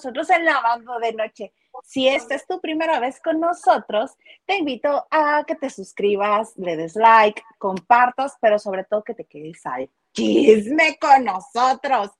nosotros en Lavando de Noche. Si esta es tu primera vez con nosotros, te invito a que te suscribas, le des like, compartas, pero sobre todo que te quedes al chisme con nosotros.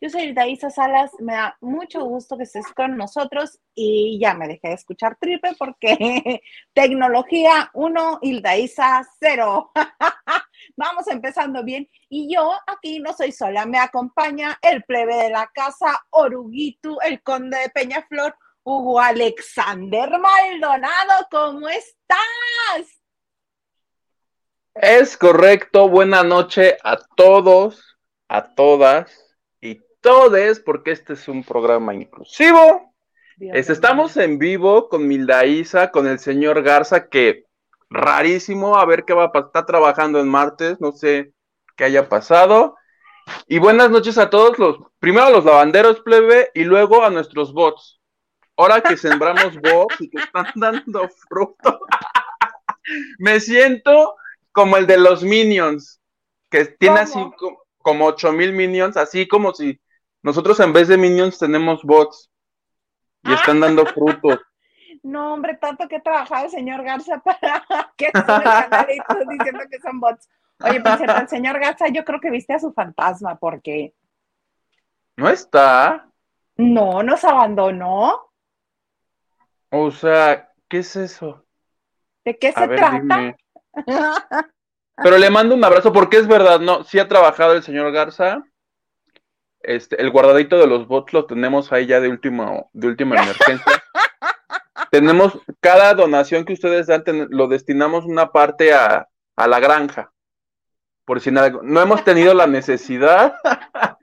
Yo soy Daisa Salas, me da mucho gusto que estés con nosotros y ya me dejé de escuchar triple porque tecnología 1 y Daisa 0. Vamos empezando bien. Y yo aquí no soy sola, me acompaña el plebe de la casa, Oruguito, el conde de Peñaflor, Hugo Alexander Maldonado. ¿Cómo estás? Es correcto. Buena noche a todos, a todas todes, porque este es un programa inclusivo. estamos en vivo con Milda Isa, con el señor Garza, que rarísimo, a ver qué va a pasar, está trabajando en martes, no sé qué haya pasado. Y buenas noches a todos los, primero a los lavanderos plebe y luego a nuestros bots. Ahora que sembramos bots y que están dando fruto, me siento como el de los minions, que tiene así como, como 8 mil minions, así como si nosotros en vez de minions tenemos bots y están dando frutos. No, hombre, tanto que he trabajado el señor Garza para que el canal diciendo que son bots. Oye, pues el señor Garza, yo creo que viste a su fantasma, porque. ¿No está? No, nos abandonó. O sea, ¿qué es eso? ¿De qué se trata? Pero le mando un abrazo porque es verdad, ¿no? Sí ha trabajado el señor Garza este, el guardadito de los bots lo tenemos ahí ya de último, de última emergencia. Tenemos cada donación que ustedes dan, lo destinamos una parte a, la granja. Por si nada, no hemos tenido la necesidad,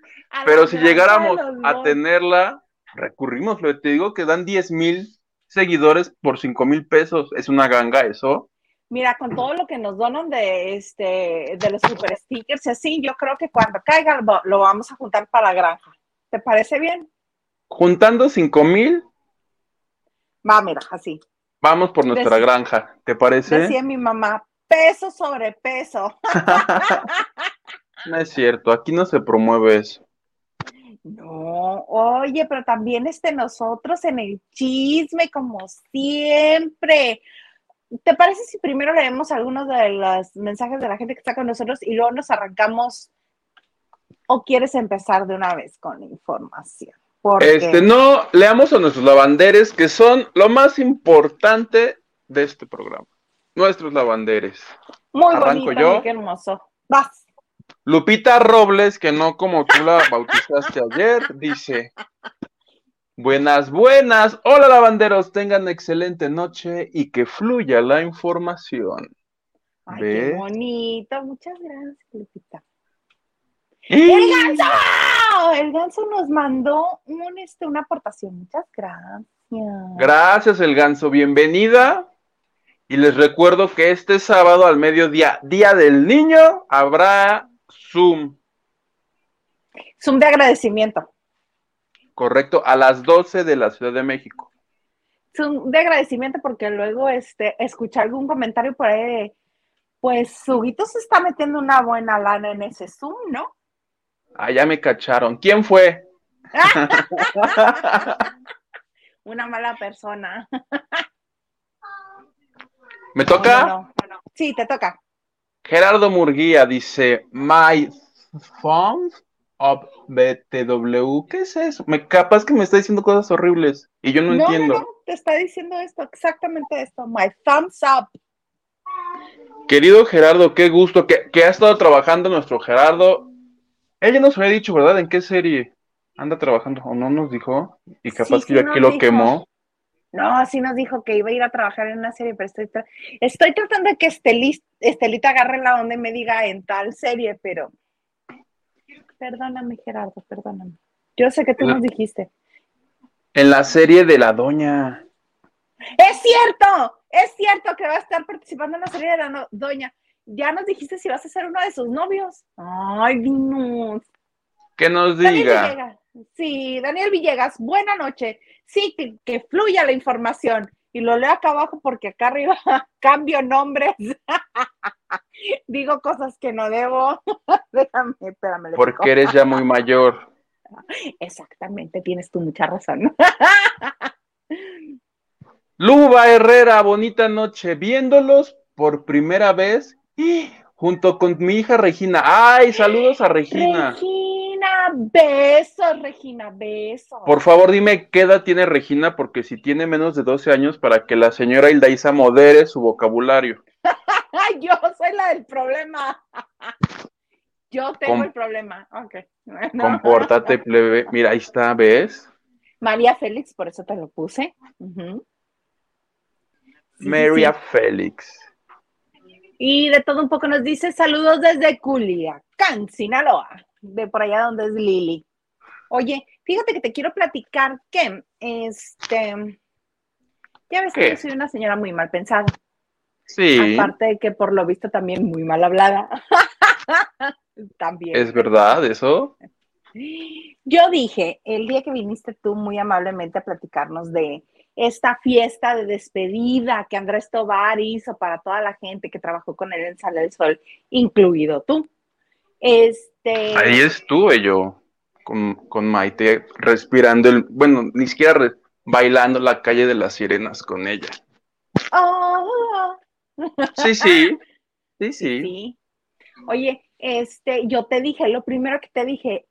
pero si llegáramos a tenerla, recurrimos, lo te digo que dan 10 mil seguidores por 5 mil pesos. Es una ganga eso. Mira, con todo lo que nos donan de este de los super stickers así, yo creo que cuando caiga lo vamos a juntar para la granja. ¿Te parece bien? Juntando cinco mil. Va, mira, así. Vamos por nuestra granja, ¿te parece? Decía mi mamá, peso sobre peso. no es cierto, aquí no se promueve eso. No, oye, pero también este nosotros en el chisme, como siempre. ¿Te parece si primero leemos algunos de los mensajes de la gente que está con nosotros y luego nos arrancamos? ¿O quieres empezar de una vez con información? Este, no, leamos a nuestros lavanderes, que son lo más importante de este programa. Nuestros lavanderes. Muy Arranco yo. qué hermoso. Vas. Lupita Robles, que no como tú la bautizaste ayer, dice: Buenas, buenas. Hola lavanderos, tengan excelente noche y que fluya la información. Ay, qué bonito. Muchas gracias, Lupita. ¡El ganso! El ganso nos mandó un, este, una aportación. Muchas gracias. Gracias, el ganso. Bienvenida. Y les recuerdo que este sábado al mediodía, Día del Niño, habrá Zoom. Zoom de agradecimiento. Correcto, a las 12 de la Ciudad de México. un de agradecimiento porque luego este, escuché algún comentario por ahí pues Suguito se está metiendo una buena lana en ese Zoom, ¿no? Ah, ya me cacharon. ¿Quién fue? una mala persona. ¿Me toca? Sí, te toca. Gerardo Murguía dice, My phone BTW, ¿qué es eso? Me capaz que me está diciendo cosas horribles y yo no, entiendo. No, te está diciendo esto, exactamente esto, my thumbs up. Querido Gerardo, qué gusto que, ha estado trabajando nuestro Gerardo. Ella nos había dicho, ¿verdad? ¿En qué serie anda trabajando? ¿O no nos dijo? Y capaz que yo aquí lo quemó. No, así nos dijo que iba a ir a trabajar en una serie, pero estoy, estoy tratando de que Estelita agarre la onda y me diga en tal serie, pero Perdóname, Gerardo, perdóname. Yo sé que tú nos dijiste. En la serie de la doña. Es cierto, es cierto que va a estar participando en la serie de la doña. Ya nos dijiste si vas a ser uno de sus novios. Ay, dinos. Que nos diga. Sí, Daniel Villegas, buena noche. Sí, que, que, fluya la información. Y lo leo acá abajo porque acá arriba cambio nombres. Digo cosas que no debo. Déjame, espérame. Porque eres ya muy mayor. Exactamente, tienes tú mucha razón. Luba Herrera, bonita noche, viéndolos por primera vez junto con mi hija Regina. Ay, saludos a Regina. Regina, besos, Regina, besos. Por favor, dime qué edad tiene Regina, porque si tiene menos de 12 años, para que la señora Hildaísa modere su vocabulario. Yo soy la del problema. Yo tengo el problema. Ok. Compórtate, plebe. Mira, ahí está, ¿ves? María Félix, por eso te lo puse. María Félix. Y de todo un poco nos dice saludos desde Culiacán, Sinaloa, de por allá donde es Lili. Oye, fíjate que te quiero platicar que, este, ya ves que yo soy una señora muy mal pensada. Sí. Aparte de que por lo visto también muy mal hablada. también. ¿Es verdad eso? Yo dije, el día que viniste tú muy amablemente a platicarnos de esta fiesta de despedida que Andrés Tobar hizo para toda la gente que trabajó con él en Sala del Sol, incluido tú. Este... Ahí estuve yo con, con Maite respirando el, bueno, ni siquiera bailando la calle de las sirenas con ella. Oh. Sí, sí, sí, sí. sí. Oye, este, yo te dije, lo primero que te dije,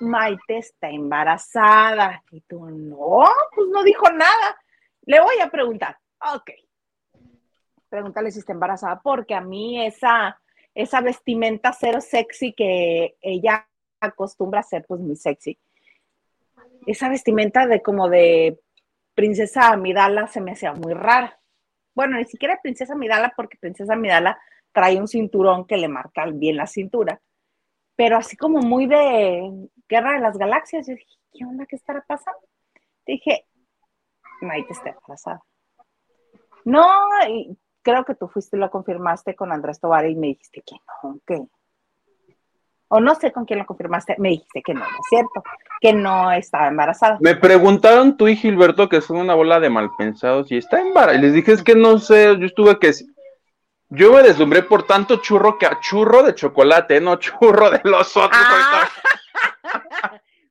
Maite está embarazada. Y tú, no, pues no dijo nada. Le voy a preguntar. Ok. Pregúntale si está embarazada, porque a mí esa, esa vestimenta cero sexy que ella acostumbra a ser, pues muy sexy. Esa vestimenta de como de princesa Amidala se me hacía muy rara. Bueno, ni siquiera princesa Amidala, porque princesa Amidala trae un cinturón que le marca bien la cintura. Pero así como muy de Guerra de las Galaxias, yo dije, ¿qué onda? ¿Qué estará pasando? Dije, Maite está embarazada. No, creo que tú fuiste y lo confirmaste con Andrés Tobar y me dijiste que no, que. O no sé con quién lo confirmaste, me dijiste que no, no es cierto, que no estaba embarazada. Me preguntaron tú y Gilberto que son una bola de malpensados y está embarazada. Y les dije, es que no sé, yo estuve que. Yo me deslumbré por tanto churro que a churro de chocolate, no churro de los otros. Ah.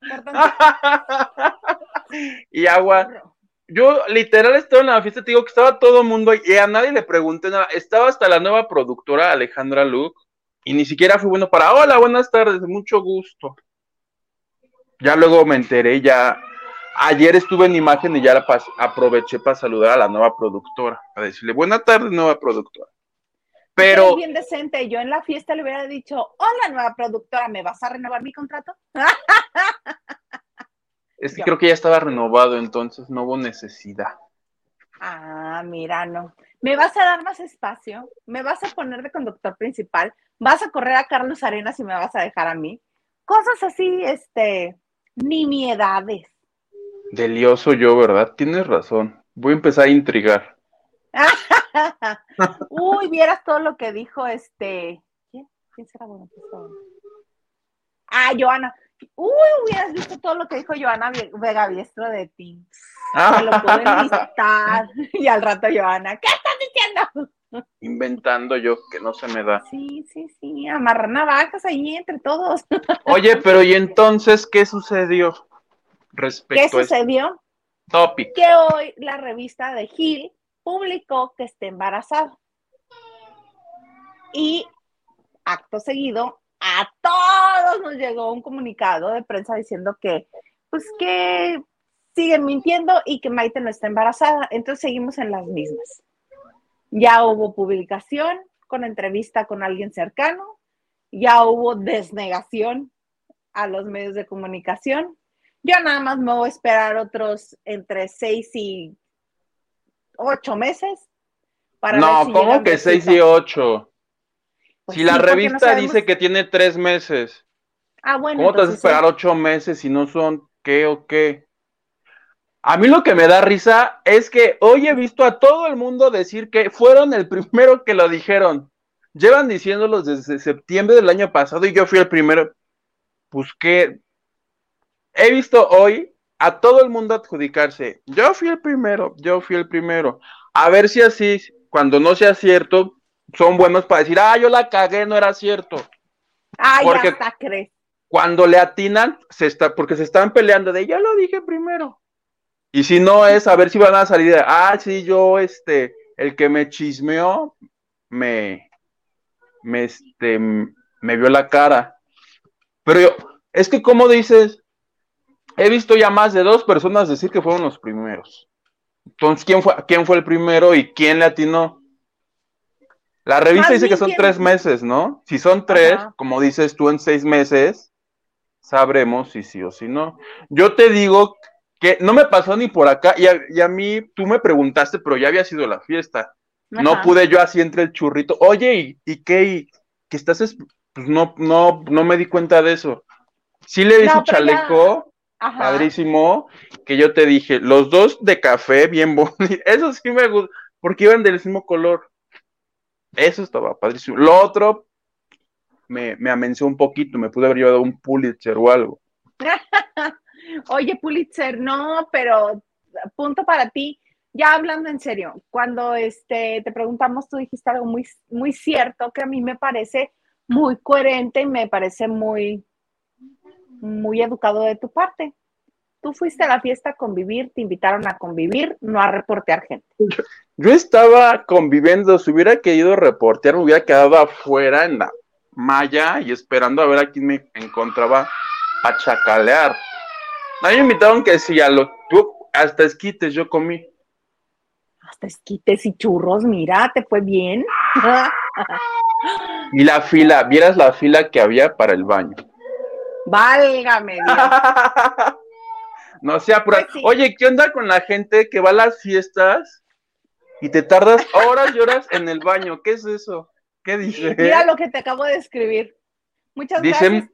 y agua yo literal estaba en la fiesta, te digo que estaba todo el mundo y a nadie le pregunté nada. Estaba hasta la nueva productora Alejandra Luke y ni siquiera fue bueno para, hola, buenas tardes, mucho gusto. Ya luego me enteré, ya ayer estuve en imagen y ya la aproveché para saludar a la nueva productora, para decirle, buenas tardes, nueva productora. Pero... bien decente, yo en la fiesta le hubiera dicho, hola, nueva productora, ¿me vas a renovar mi contrato? Es que creo que ya estaba renovado, entonces no hubo necesidad. Ah, mira, no. ¿Me vas a dar más espacio? ¿Me vas a poner de conductor principal? ¿Vas a correr a Carlos Arenas y me vas a dejar a mí? Cosas así, este, nimiedades. Delioso yo, ¿verdad? Tienes razón. Voy a empezar a intrigar. Uy, vieras todo lo que dijo este. ¿Quién? ¿Quién será bueno? Ah, Joana. Uy, hubieras visto todo lo que dijo Joana Vega Biestro de ti. Ah. lo puedo enlistar. y al rato Joana, ¿qué estás diciendo? Inventando yo, que no se me da. Sí, sí, sí, amarrar navajas ahí entre todos. Oye, pero ¿y entonces qué sucedió respecto ¿Qué sucedió? Topic. Que hoy la revista de Gil publicó que está embarazada. Y acto seguido a todos nos llegó un comunicado de prensa diciendo que, pues que siguen mintiendo y que Maite no está embarazada. Entonces seguimos en las mismas. Ya hubo publicación con entrevista con alguien cercano, ya hubo desnegación a los medios de comunicación. Yo nada más me voy a esperar otros entre seis y ocho meses. Para no, ¿cómo que seis y ocho? Pues si la revista dice que tiene tres meses, ah, bueno, ¿cómo te vas a esperar ocho meses si no son qué o qué? A mí lo que me da risa es que hoy he visto a todo el mundo decir que fueron el primero que lo dijeron. Llevan diciéndolo desde septiembre del año pasado y yo fui el primero. Pues que he visto hoy a todo el mundo adjudicarse. Yo fui el primero, yo fui el primero. A ver si así, cuando no sea cierto, son buenos para decir, ah, yo la cagué, no era cierto. Ay, Porque, hasta crees. cuando le atinan, se está, porque se están peleando de ya lo dije primero. Y si no es a ver si van a salir de, ah, sí, yo, este, el que me chismeó, me, me, este, me vio la cara. Pero yo, es que como dices, he visto ya más de dos personas decir que fueron los primeros. Entonces, ¿quién fue, quién fue el primero y quién le atinó? La revista dice que son tres meses, ¿no? Si son tres, como dices tú, en seis meses, sabremos si sí o si no. Yo te digo que no me pasó ni por acá, y a, mí, tú me preguntaste, pero ya había sido la fiesta. No pude yo así entre el churrito. Oye, ¿y, y qué? ¿Qué estás? Pues no, no, no me di cuenta de eso. Sí le vi su chaleco, padrísimo, que yo te dije, los dos de café, bien bonitos. Eso sí me gusta, porque iban del mismo color. Eso estaba padrísimo. Lo otro me, me amenció un poquito, me pude haber llevado un Pulitzer o algo. Oye, Pulitzer, no, pero punto para ti. Ya hablando en serio, cuando este, te preguntamos, tú dijiste algo muy, muy cierto que a mí me parece muy coherente y me parece muy, muy educado de tu parte. Tú fuiste a la fiesta a convivir, te invitaron a convivir, no a reportear gente. Yo, estaba conviviendo, si hubiera querido reportear, me hubiera quedado afuera en la malla y esperando a ver a quién me encontraba a chacalear. A mí me invitaron que sí, a lo, hasta esquites yo comí. Hasta esquites y churros, mira, te fue bien. y la fila, vieras la fila que había para el baño. Válgame Dios. no sea pues Oye, ¿qué onda con la gente que va a las fiestas y te tardas horas y horas en el baño? ¿Qué es eso? ¿Qué dice? Mira lo que te acabo de escribir. Muchas Dicen,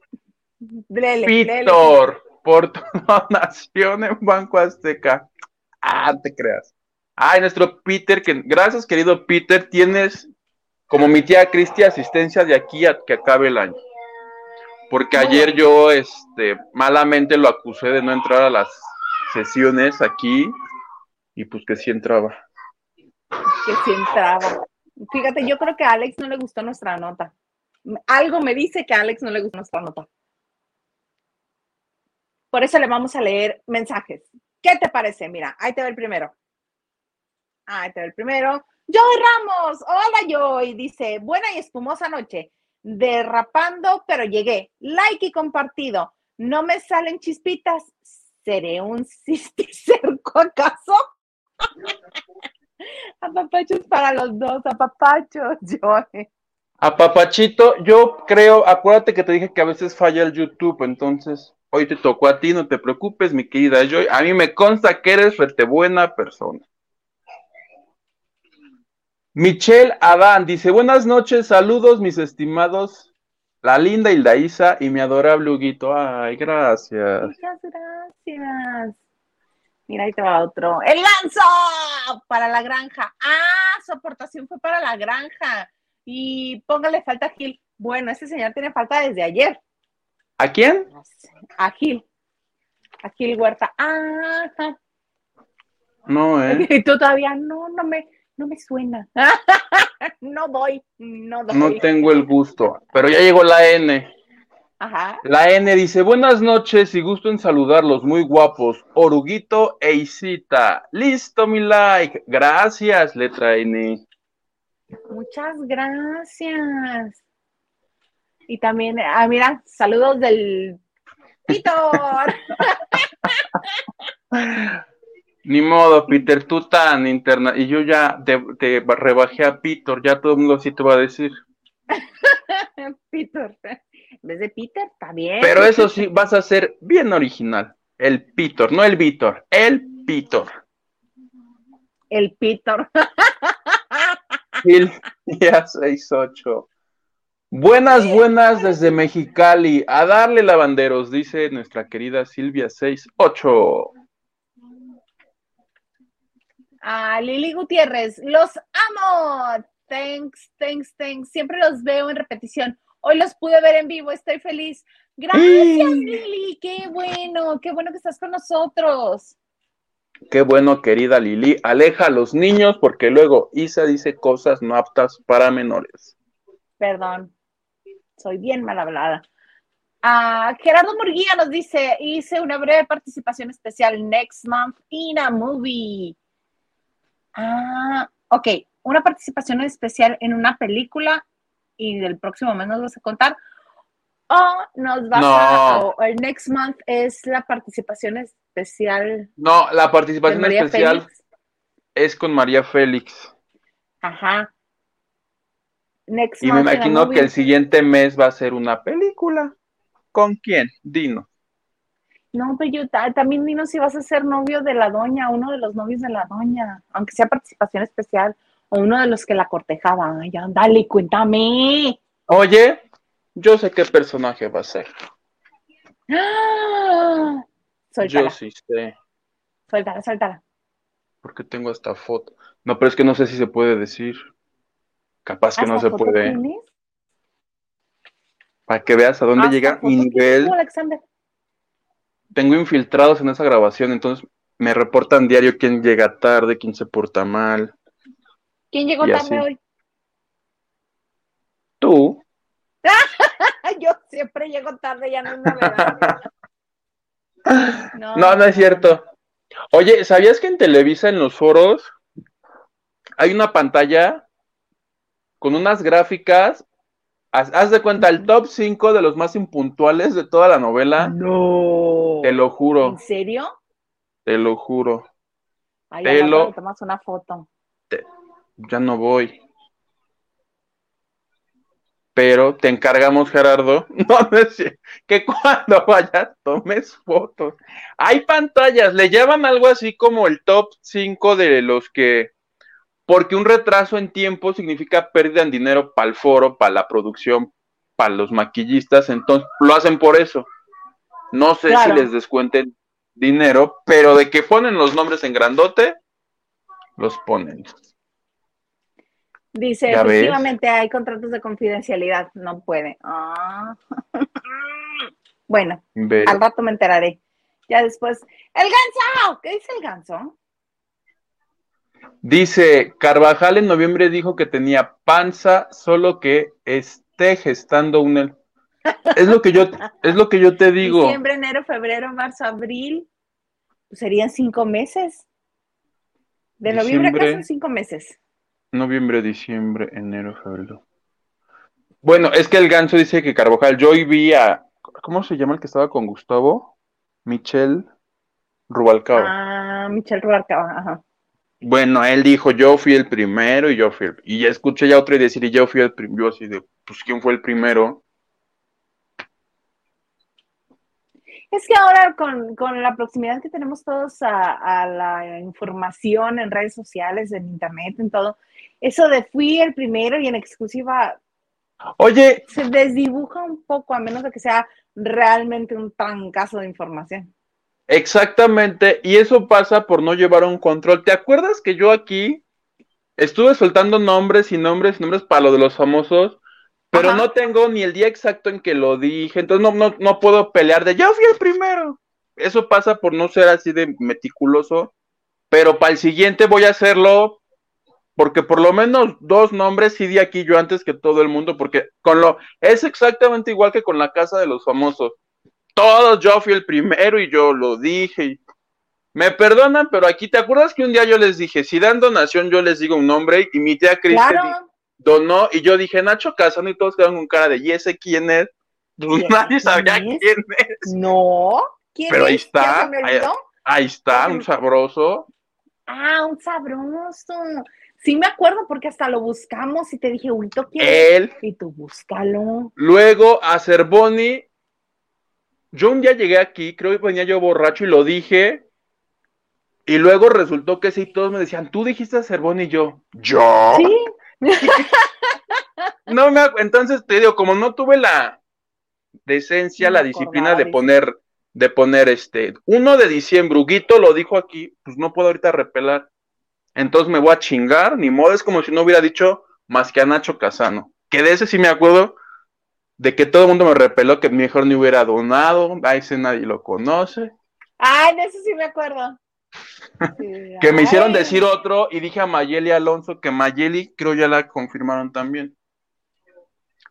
gracias. Víctor por tu donación en Banco Azteca. Ah, te creas. Ay, nuestro Peter, que gracias querido Peter, tienes como mi tía Cristi asistencia de aquí a que acabe el año. Porque ayer yo, este, malamente lo acusé de no entrar a las sesiones aquí y pues que sí entraba. Que sí entraba. Fíjate, yo creo que a Alex no le gustó nuestra nota. Algo me dice que a Alex no le gustó nuestra nota. Por eso le vamos a leer mensajes. ¿Qué te parece? Mira, ahí te va el primero. Ahí te va el primero. Joy Ramos, hola Joy, dice, buena y espumosa noche, derrapando, pero llegué. Like y compartido. No me salen chispitas. ¿Seré un cisticerco acaso? Apapachos para los dos, apapachos, Joy. Apapachito, yo creo, acuérdate que te dije que a veces falla el YouTube, entonces Hoy te tocó a ti, no te preocupes, mi querida Joy. A mí me consta que eres rete buena persona. Michelle Adán dice: Buenas noches, saludos, mis estimados, la linda Hilda Isa y mi adorable Huguito. Ay, gracias. Muchas gracias. Mira, ahí te va otro. ¡El lanzo! Para la granja. Ah, su aportación fue para la granja. Y póngale falta a Gil. Bueno, ese señor tiene falta desde ayer. ¿A quién? A Gil. A Gil Huerta. Ajá. No, ¿eh? Y tú todavía, no, no me, no me suena. no doy, no doy. No tengo el gusto, pero ya llegó la N. Ajá. La N dice, buenas noches y gusto en saludarlos, muy guapos. Oruguito e Isita. Listo, mi like. Gracias, letra N. Muchas gracias. Y también, ah, mira, saludos del Pitor. Ni modo, Peter, tú tan interna. Y yo ya te, rebajé a Peter, ya todo el mundo así te va a decir. Peter. En vez de Peter, está bien. Pero eso sí, vas a ser bien original. El Peter, no el Víctor, el Peter. El Peter. Día 6-8. Buenas, buenas desde Mexicali. A darle lavanderos, dice nuestra querida Silvia 68. A Lili Gutiérrez, los amo. Thanks, thanks, thanks. Siempre los veo en repetición. Hoy los pude ver en vivo, estoy feliz. Gracias, Lili. Qué bueno, qué bueno que estás con nosotros. Qué bueno, querida Lili. Aleja a los niños porque luego Isa dice cosas no aptas para menores. Perdón soy bien mal hablada. Ah, Gerardo Murguía nos dice, hice una breve participación especial next month in a movie. Ah, ok, una participación especial en una película y del próximo mes nos vas a contar. O nos vas a, o el next month es la participación especial. No, la participación especial es con María Félix. Ajá. Next y me imagino que el siguiente mes va a ser una película. ¿Con quién? Dino. No, pero yo también Dino si vas a ser novio de la doña, uno de los novios de la doña, aunque sea participación especial, o uno de los que la cortejaba. Ya, dale, cuéntame. Oye, yo sé qué personaje va a ser. ¡Ah! Yo sí sé. Suéltala, suéltala. Porque tengo esta foto. No, pero es que no sé si se puede decir. Capaz que no se puede. Para que veas a dónde llega mi nivel. Tengo infiltrados en esa grabación, entonces me reportan diario quién llega tarde, quién se porta mal. ¿Quién llegó tarde hoy? Tú. Yo siempre llego tarde, ya no es novedad. no, no, no es cierto. Oye, ¿sabías que en Televisa, en los foros, hay una pantalla con unas gráficas Haz, de cuenta, el top 5 de los más impuntuales de toda la novela. No. Te lo juro. ¿En serio? Te lo juro. Ahí te lo... tomas una foto. Ya no voy. Pero te encargamos, Gerardo, no, no que cuando vayas tomes fotos. Hay pantallas, le llaman algo así como el top 5 de los que porque un retraso en tiempo significa pérdida en dinero para el foro, para la producción, para los maquillistas, entonces lo hacen por eso. No sé si les descuenten dinero, pero de que ponen los nombres en grandote, los ponen. Dice, efectivamente hay contratos de confidencialidad, no puede. Ah. bueno, al rato me enteraré. Ya después, el ganso, ¿qué dice el ganso? Dice, Carvajal en noviembre dijo que tenía panza, solo que esté gestando un... Es lo que yo, es lo que yo te digo. Diciembre, enero, febrero, marzo, abril, pues serían cinco meses. De noviembre a son cinco meses. Noviembre, diciembre, enero, febrero. Bueno, es que el ganso dice que Carvajal, yo hoy vi a, ¿cómo se llama el que estaba con Gustavo? Michel Rubalcaba. Ah, Michel Rubalcaba, ajá. Bueno, él dijo, yo fui el primero y yo fui el... Y ya escuché ya otro y decir, y yo fui el primero, yo así de, pues, ¿quién fue el primero? Es que ahora con, la proximidad que tenemos todos a, la información en redes sociales, en internet, en todo, eso de fui el primero y en exclusiva... Oye. Se desdibuja un poco, a menos de que sea realmente un caso de información. Exactamente, y eso pasa por no llevar un control. ¿Te acuerdas que yo aquí estuve soltando nombres y nombres y nombres para lo de los famosos, pero no tengo ni el día exacto en que lo dije, entonces no, no, no puedo pelear de yo fui el primero. Eso pasa por no ser así de meticuloso, pero para el siguiente voy a hacerlo porque por lo menos dos nombres sí di aquí yo antes que todo el mundo, porque con lo es exactamente igual que con la casa de los famosos todos, yo fui el primero y yo lo dije. Me perdonan, pero aquí te acuerdas que un día yo les dije, si dan donación, yo les digo un nombre y mi tía Cristian donó y yo dije Nacho Casano y todos quedaron con cara de, ¿y ese quién es? Pues nadie sabía quién es. No, ¿quién pero ahí está, ahí, está, un sabroso. Ah, un sabroso. Sí me acuerdo porque hasta lo buscamos y te dije, uy, quién Él. Y tú búscalo. Luego a Cervoni yo un día llegué aquí, creo que venía yo borracho y lo dije. Y luego resultó que sí, todos me decían, tú dijiste a Cervón y yo, ¿yo? Sí. no me entonces te digo, como no tuve la decencia, la disciplina de poner, de poner este, uno de diciembre, Huguito lo dijo aquí, pues no puedo ahorita repelar. Entonces me voy a chingar, ni modo, es como si no hubiera dicho más que a Nacho Casano. Que de ese sí me acuerdo, de que todo el mundo me repeló que mejor ni hubiera donado, a ese nadie lo conoce. Ay, de eso sí me acuerdo. que me hicieron decir otro y dije a Mayeli Alonso que Mayeli creo ya la confirmaron también.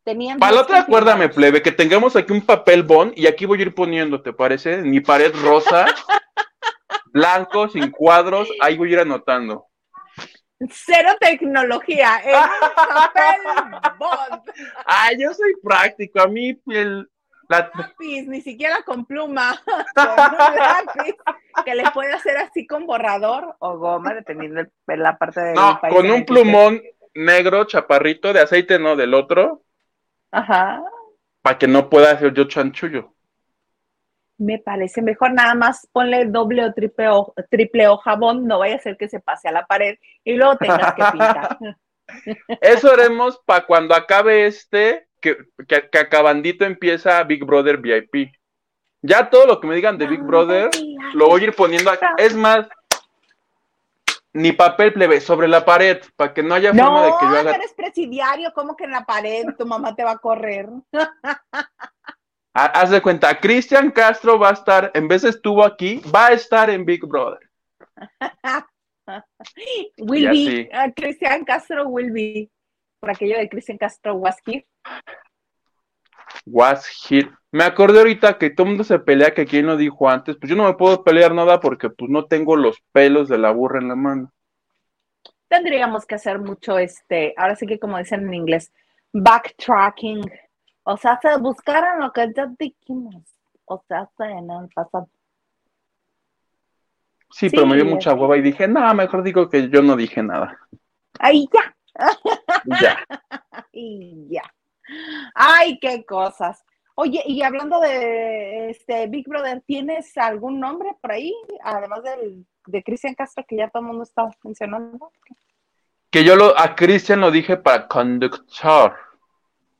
Tenían Para la otra, acuérdame, plebe, que tengamos aquí un papel bond y aquí voy a ir poniendo, ¿te parece? Mi pared rosa, blanco, sin cuadros, ahí voy a ir anotando. Cero tecnología, en papel bond. Ay, yo soy práctico, a mí el, la- lápiz, ni siquiera con pluma, con un lápiz que le puede hacer así con borrador o goma, dependiendo de la parte del no, país con un plumón negro, chaparrito, de aceite, no, del otro, Ajá. para que no pueda hacer yo chanchullo. Me parece mejor nada más ponle doble o triple, o triple o jabón, no vaya a ser que se pase a la pared y luego tengas que pintar. Eso haremos para cuando acabe este, que, que, que acabandito empieza Big Brother VIP. Ya todo lo que me digan de Big Brother, lo voy a ir poniendo aquí. Es más, ni papel plebe, sobre la pared, para que no haya forma de No, que yo no haga. eres presidiario, como que en la pared tu mamá te va a correr. Ha- Haz de cuenta, Cristian Castro va a estar, en vez de estuvo aquí, va a estar en Big Brother. Will be, sí. ah, Cristian Castro will be, por aquello de Cristian Castro was here. Was here. Me acordé ahorita que todo el mundo se pelea, que quien lo dijo antes, pues yo no me puedo pelear nada porque pues no tengo los pelos de la burra en la mano. Tendríamos que hacer mucho, este, ahora sí que como dicen en inglés, backtracking. O sea, se buscaron lo que ya dijimos. O sea, en el pasado. Sí, pero me dio mucha hueva y dije, no, mejor digo que yo no dije nada. Ahí ya. Ya. Y ya. Ay, qué cosas. Oye, y hablando de este Big Brother, ¿tienes algún nombre por ahí? Además del, de Cristian Castro, que ya todo el mundo está mencionando. Que yo lo, a Cristian lo dije para conductor.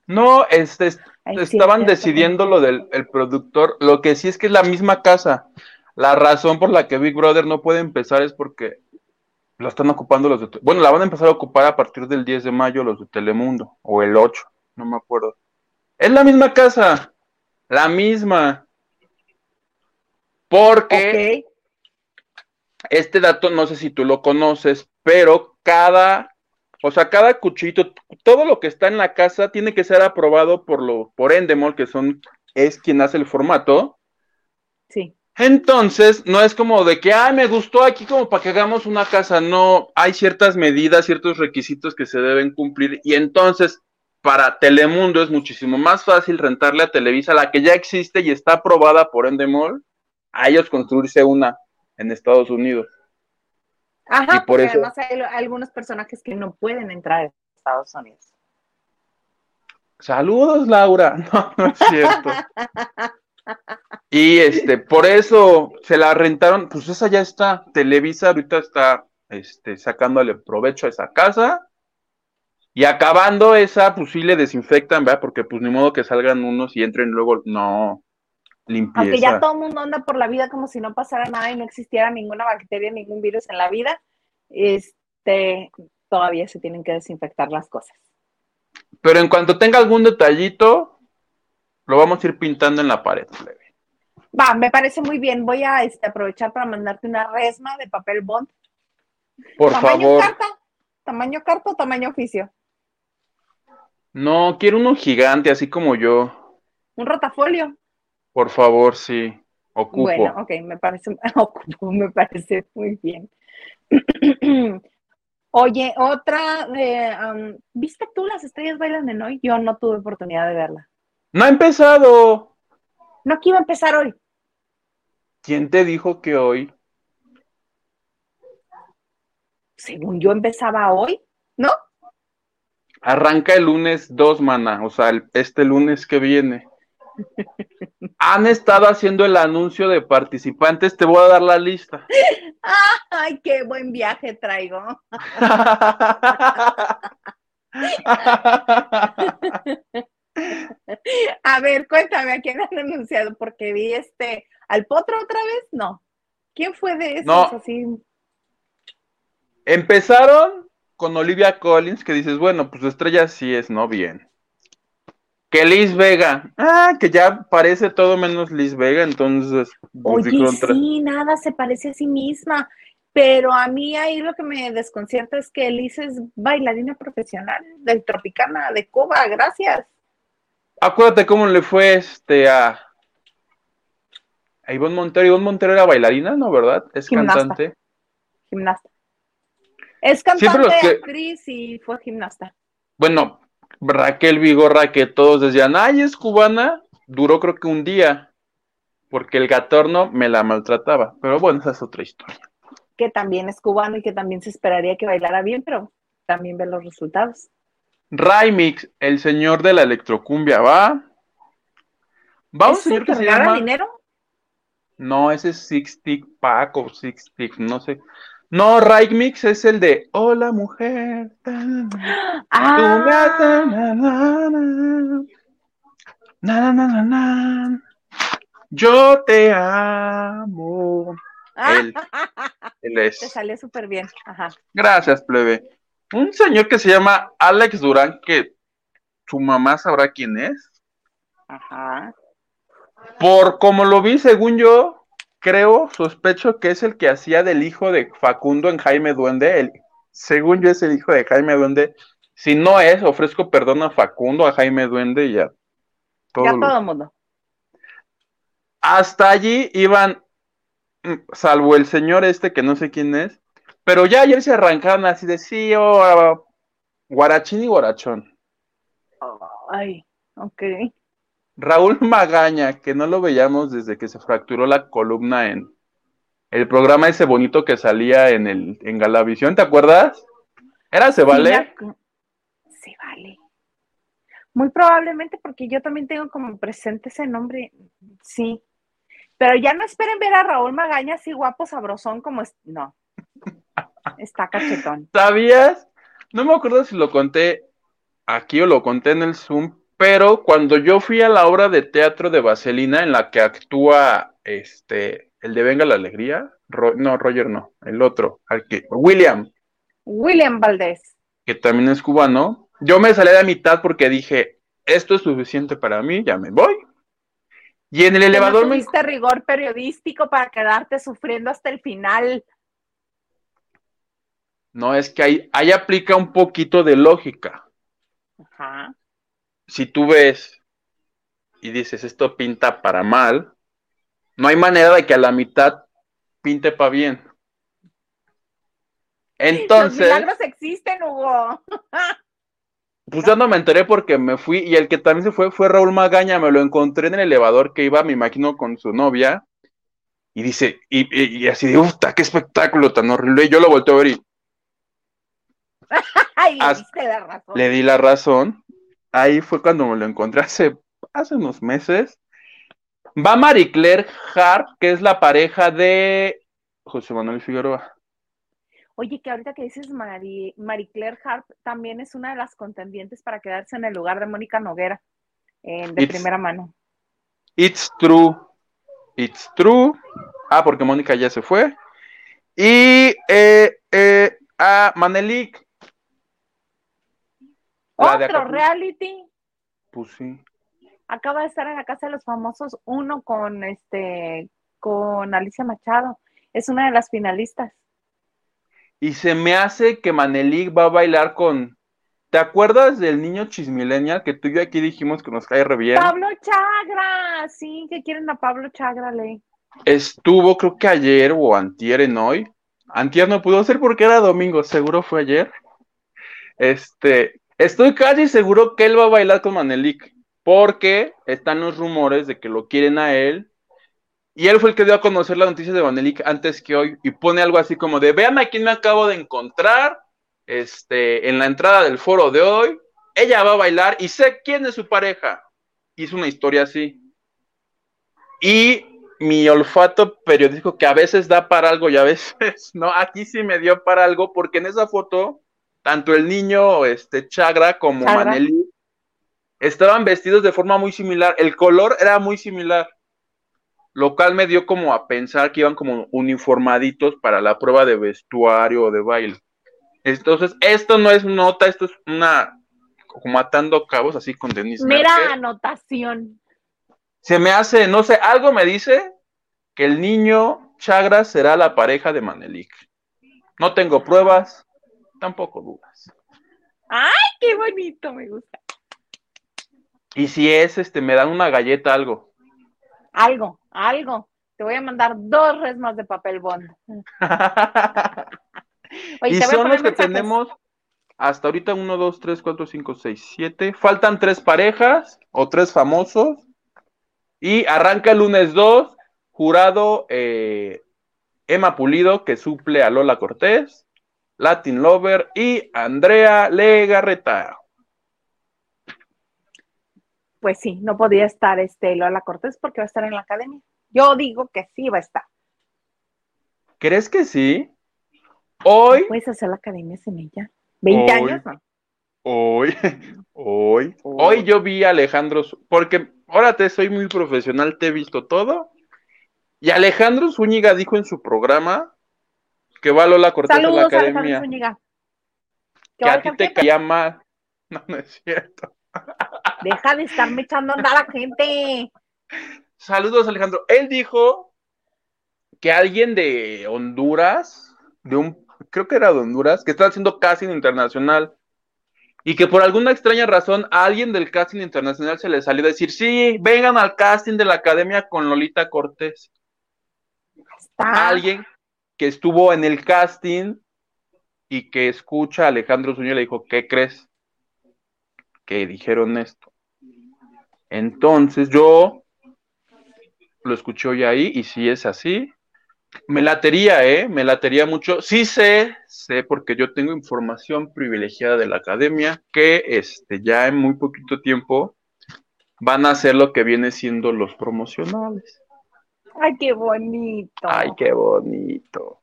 No, este, Ay, estaban decidiendo lo del el productor. Lo que sí es que es la misma casa. La razón por la que Big Brother no puede empezar es porque lo están ocupando los de... Bueno, la van a empezar a ocupar a partir del 10 de mayo los de Telemundo, o el 8, no me acuerdo. Es la misma casa, la misma. Porque este dato, no sé si tú lo conoces, pero cada, o sea, cada cuchito, todo lo que está en la casa tiene que ser aprobado por lo, por Endemol, que son, es quien hace el formato. Sí. Entonces, no es como de que, ay, me gustó aquí como para que hagamos una casa. No, hay ciertas medidas, ciertos requisitos que se deben cumplir. Y entonces, para Telemundo es muchísimo más fácil rentarle a Televisa, la que ya existe y está aprobada por Endemol, a ellos construirse una en Estados Unidos. Ajá, Y por eso- además hay algunos personajes que no pueden entrar a Estados Unidos. Saludos, Laura. No, no es cierto. Y este, por eso se la rentaron, pues esa ya está. Televisa ahorita está este, sacándole provecho a esa casa. Y acabando esa, pues sí le desinfectan, ¿verdad? Porque pues ni modo que salgan unos y entren luego, no, limpieza. Aunque ya todo el mundo anda por la vida como si no pasara nada y no existiera ninguna bacteria, ningún virus en la vida, este, todavía se tienen que desinfectar las cosas. Pero en cuanto tenga algún detallito, lo vamos a ir pintando en la pared. plebe. Va, me parece muy bien. Voy a este, aprovechar para mandarte una resma de papel bond. Por ¿Tamaño favor. carta? ¿Tamaño carta o tamaño oficio? No, quiero uno gigante, así como yo. ¿Un rotafolio? Por favor, sí. Ocupo. Bueno, ok, me parece, ocupo, me parece muy bien. Oye, otra, de, um, ¿viste tú las estrellas bailan en hoy? Yo no tuve oportunidad de verla. No ha empezado. No, que iba a empezar hoy. ¿Quién te dijo que hoy? Según yo empezaba hoy, ¿no? Arranca el lunes 2, mana, o sea, el- este lunes que viene. Han estado haciendo el anuncio de participantes, te voy a dar la lista. Ay, qué buen viaje traigo. A ver, cuéntame a quién han anunciado, porque vi este, al potro otra vez, no. ¿Quién fue de esos No. así? Empezaron con Olivia Collins, que dices, bueno, pues estrella sí es, ¿no? Bien. Que Liz Vega, ah, que ya parece todo menos Liz Vega, entonces. pues, Oye, sí, nada se parece a sí misma. Pero a mí ahí lo que me desconcierta es que Elise es bailarina profesional del Tropicana de Cuba, gracias. acuérdate cómo le fue este a, a Ivonne Montero. Ivonne Montero era bailarina, ¿no? ¿Verdad? Es cantante. Gimnasta. Es cantante, actriz y fue gimnasta. Bueno, Raquel Vigorra, que todos decían, ay, es cubana, duró creo que un día, porque el gatorno me la maltrataba. Pero bueno, esa es otra historia. Que también es cubano y que también se esperaría que bailara bien, pero también ve los resultados. Raimix, el señor de la electrocumbia, ¿va? ¿Va un señor que se llama? dinero? No, ese es Six Tick Pack o Six Tick, no sé. No, Raimix es el de Hola mujer. Yo te amo. Él, él es. Te salió súper bien. Ajá. Gracias, plebe. Un señor que se llama Alex Durán, que su mamá sabrá quién es. Ajá. Por como lo vi, según yo, creo, sospecho que es el que hacía del hijo de Facundo en Jaime Duende. El, según yo es el hijo de Jaime Duende. Si no es, ofrezco perdón a Facundo, a Jaime Duende y ya. Todo ya todo el mundo. Hasta allí iban, mm, salvo el señor este que no sé quién es, pero ya ayer se arrancaron así de sí, oh, guarachín y guarachón. Ay, ok. Raúl Magaña, que no lo veíamos desde que se fracturó la columna en el programa ese bonito que salía en el en Galavisión, ¿te acuerdas? ¿Era Se Vale? se Vale. Muy probablemente porque yo también tengo como presente ese nombre, sí. Pero ya no esperen ver a Raúl Magaña así guapo, sabrosón como es. No. Está cachetón. ¿Sabías? No me acuerdo si lo conté aquí o lo conté en el Zoom, pero cuando yo fui a la obra de teatro de Vaselina en la que actúa este el de Venga la Alegría, no, Roger no, el otro, William. William Valdés. Que también es cubano. Yo me salí de mitad porque dije, esto es suficiente para mí, ya me voy. Y en el elevador no tuviste rigor periodístico para quedarte sufriendo hasta el final. No, es que ahí, ahí aplica un poquito de lógica. Ajá si tú ves y dices esto pinta para mal, no hay manera de que a la mitad pinte para bien. Entonces. Los milagros existen, Hugo. Pues yo no me enteré porque me fui y el que también se fue fue Raúl Magaña, me lo encontré en el elevador que iba, me imagino, con su novia y dice, y, así de, uff, qué espectáculo tan horrible. Y yo lo volteo a ver y... le di la razón ahí fue cuando me lo encontré hace, hace unos meses. Va Marie Claire Harp, que es la pareja de José Manuel Figueroa. Oye, que ahorita que dices Marie, Claire Harp, también es una de las contendientes para quedarse en el lugar de Mónica Noguera, de primera mano. It's true. It's true. Ah, porque Mónica ya se fue. Y eh, eh, a Manelik, otro reality. Pues sí. Acaba de estar en la casa de los famosos, uno con este, con Alicia Machado. Es una de las finalistas. Y se me hace que Manelik va a bailar con. ¿Te acuerdas del niño chismilenia que tú y yo aquí dijimos que nos cae re bien? Pablo Chagra, sí, que quieren a Pablo Chagra, ley. Estuvo, creo que ayer o antier en hoy. Antier no pudo ser porque era domingo, seguro fue ayer. Este, Estoy casi seguro que él va a bailar con Manelik, porque están los rumores de que lo quieren a él. Y él fue el que dio a conocer la noticia de Manelik antes que hoy y pone algo así como de, vean a quién me acabo de encontrar este, en la entrada del foro de hoy. Ella va a bailar y sé quién es su pareja. Hizo una historia así. Y mi olfato periodístico que a veces da para algo y a veces no, aquí sí me dio para algo porque en esa foto tanto el niño este, Chagra como Maneli estaban vestidos de forma muy similar. El color era muy similar, lo cual me dio como a pensar que iban como uniformaditos para la prueba de vestuario o de baile. Entonces, esto no es nota, esto es una como atando cabos así con Denise. Mira anotación. Se me hace, no sé, algo me dice que el niño Chagra será la pareja de Manelik. No tengo pruebas, tampoco dudas. ¡Ay, qué bonito! Me gusta. Y si es, este, me dan una galleta, algo. Algo, algo. Te voy a mandar dos resmas de papel bond. y son los que tenemos hasta ahorita 1, 2, 3, 4, 5, 6, 7. Faltan tres parejas o tres famosos. Y arranca el lunes 2, jurado eh, Emma Pulido, que suple a Lola Cortés, Latin Lover y Andrea Legarreta. Pues sí, no podía estar este Lola Cortés porque va a estar en la academia. Yo digo que sí va a estar. ¿Crees que sí? Hoy. ¿Puedes hacer la academia sin ella? ¿20 años? Hoy, hoy, hoy yo vi a Alejandro, porque ahora te soy muy profesional, te he visto todo. Y Alejandro Zúñiga dijo en su programa que va Lola Cortés a la academia. Que a ti te caía mal. No, no es cierto. Deja de estarme echando a la gente. Saludos, Alejandro. Él dijo que alguien de Honduras, de un creo que era de Honduras, que está haciendo casting internacional. Y que por alguna extraña razón a alguien del casting internacional se le salió a decir, sí, vengan al casting de la academia con Lolita Cortés. Alguien que estuvo en el casting y que escucha a Alejandro Zúñiga le dijo, ¿qué crees? Que dijeron esto. Entonces yo lo escuché hoy ahí y si es así, me latería, ¿eh? Me latería mucho. Sí sé, sé, porque yo tengo información privilegiada de la academia, que este, ya en muy poquito tiempo van a hacer lo que viene siendo los promocionales. Ay, qué bonito. Ay, qué bonito.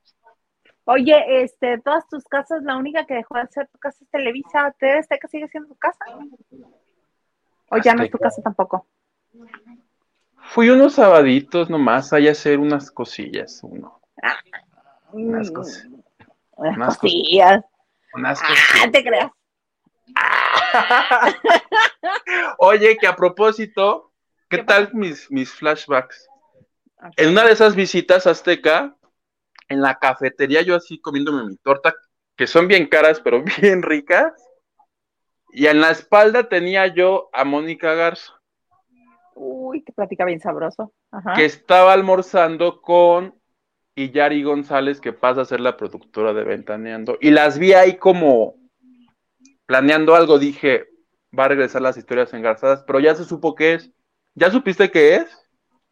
Oye, este, todas tus casas, la única que dejó de ser tu casa es Televisa, ¿te que sigue siendo tu casa? ¿O ya no es tu casa tampoco? Fui unos sabaditos nomás a hacer unas cosillas, uno. Ah, unas, unas, cosillas. Unas ah, cosillas. Ah, te creas. Oye, que a propósito, ¿qué, tal mis, mis flashbacks? En una de esas visitas azteca, en la cafetería, yo así comiéndome mi torta, que son bien caras, pero bien ricas. Y en la espalda tenía yo a Mónica Garza. Uy, que platica bien sabroso. Que estaba almorzando con Iyari González, que pasa a ser la productora de Ventaneando. Y las vi ahí como planeando algo. Dije, va a regresar las historias engarzadas, pero ya se supo qué es. ¿Ya supiste qué es?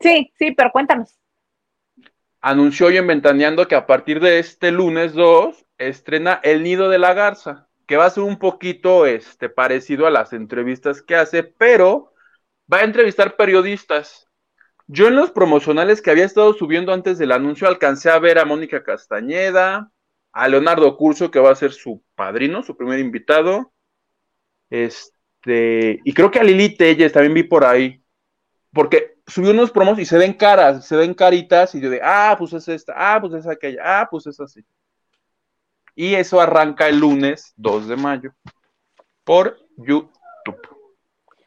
Sí, sí, pero cuéntanos. Anunció hoy en Ventaneando que a partir de este lunes 2 estrena El Nido de la Garza, que va a ser un poquito este, parecido a las entrevistas que hace, pero va a entrevistar periodistas. Yo en los promocionales que había estado subiendo antes del anuncio alcancé a ver a Mónica Castañeda, a Leonardo Curso, que va a ser su padrino, su primer invitado. Este, y creo que a Lili Telles también vi por ahí. Porque subió unos promos y se ven caras, se ven caritas, y yo de, ah, pues es esta, ah, pues es aquella, ah, pues es así. Y eso arranca el lunes 2 de mayo por YouTube.